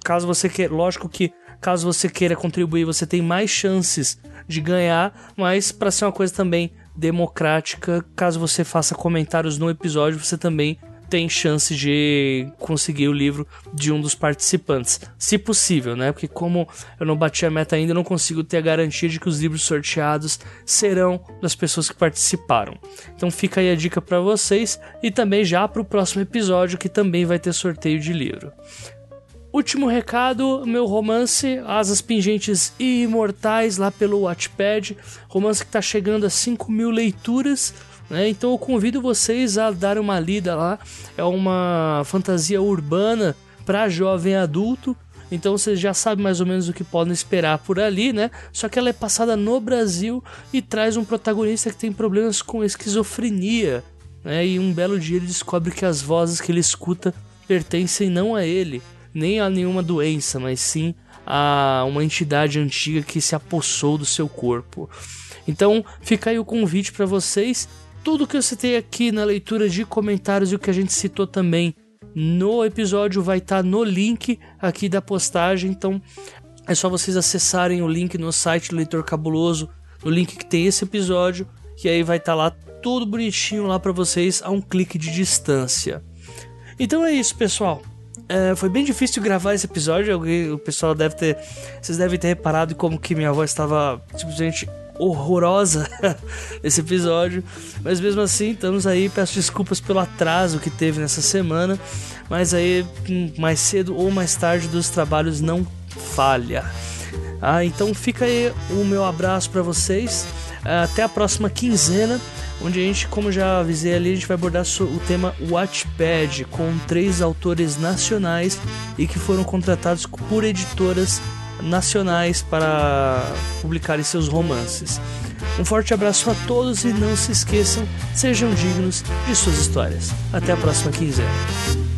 caso você queira, lógico que caso você queira contribuir, você tem mais chances de ganhar, mas para ser uma coisa também democrática, caso você faça comentários no episódio, você também tem chance de conseguir o livro de um dos participantes, se possível, né? Porque como eu não bati a meta ainda, eu não consigo ter a garantia de que os livros sorteados serão das pessoas que participaram. Então fica aí a dica para vocês e também já para o próximo episódio que também vai ter sorteio de livro. Último recado, meu romance Asas Pingentes e Imortais lá pelo Watchpad, romance que está chegando a 5 mil leituras né? Então eu convido vocês a dar uma lida lá. É uma fantasia urbana para jovem adulto. Então vocês já sabem mais ou menos o que podem esperar por ali, né? Só que ela é passada no Brasil e traz um protagonista que tem problemas com esquizofrenia. Né? E um belo dia ele descobre que as vozes que ele escuta pertencem não a ele, nem a nenhuma doença, mas sim a uma entidade antiga que se apossou do seu corpo. Então fica aí o convite para vocês tudo que eu citei aqui na leitura de comentários e o que a gente citou também no episódio vai estar tá no link aqui da postagem. Então é só vocês acessarem o link no site do Leitor Cabuloso, no link que tem esse episódio, que aí vai estar tá lá tudo bonitinho lá para vocês a um clique de distância. Então é isso, pessoal. É, foi bem difícil gravar esse episódio. O pessoal deve ter. Vocês devem ter reparado como que minha voz estava simplesmente horrorosa esse episódio, mas mesmo assim estamos aí. Peço desculpas pelo atraso que teve nessa semana, mas aí mais cedo ou mais tarde dos trabalhos não falha. Ah, então fica aí o meu abraço para vocês. Até a próxima quinzena, onde a gente, como já avisei ali, a gente vai abordar o tema Watchpad com três autores nacionais e que foram contratados por editoras nacionais para publicarem seus romances. Um forte abraço a todos e não se esqueçam, sejam dignos de suas histórias. Até a próxima quinzena.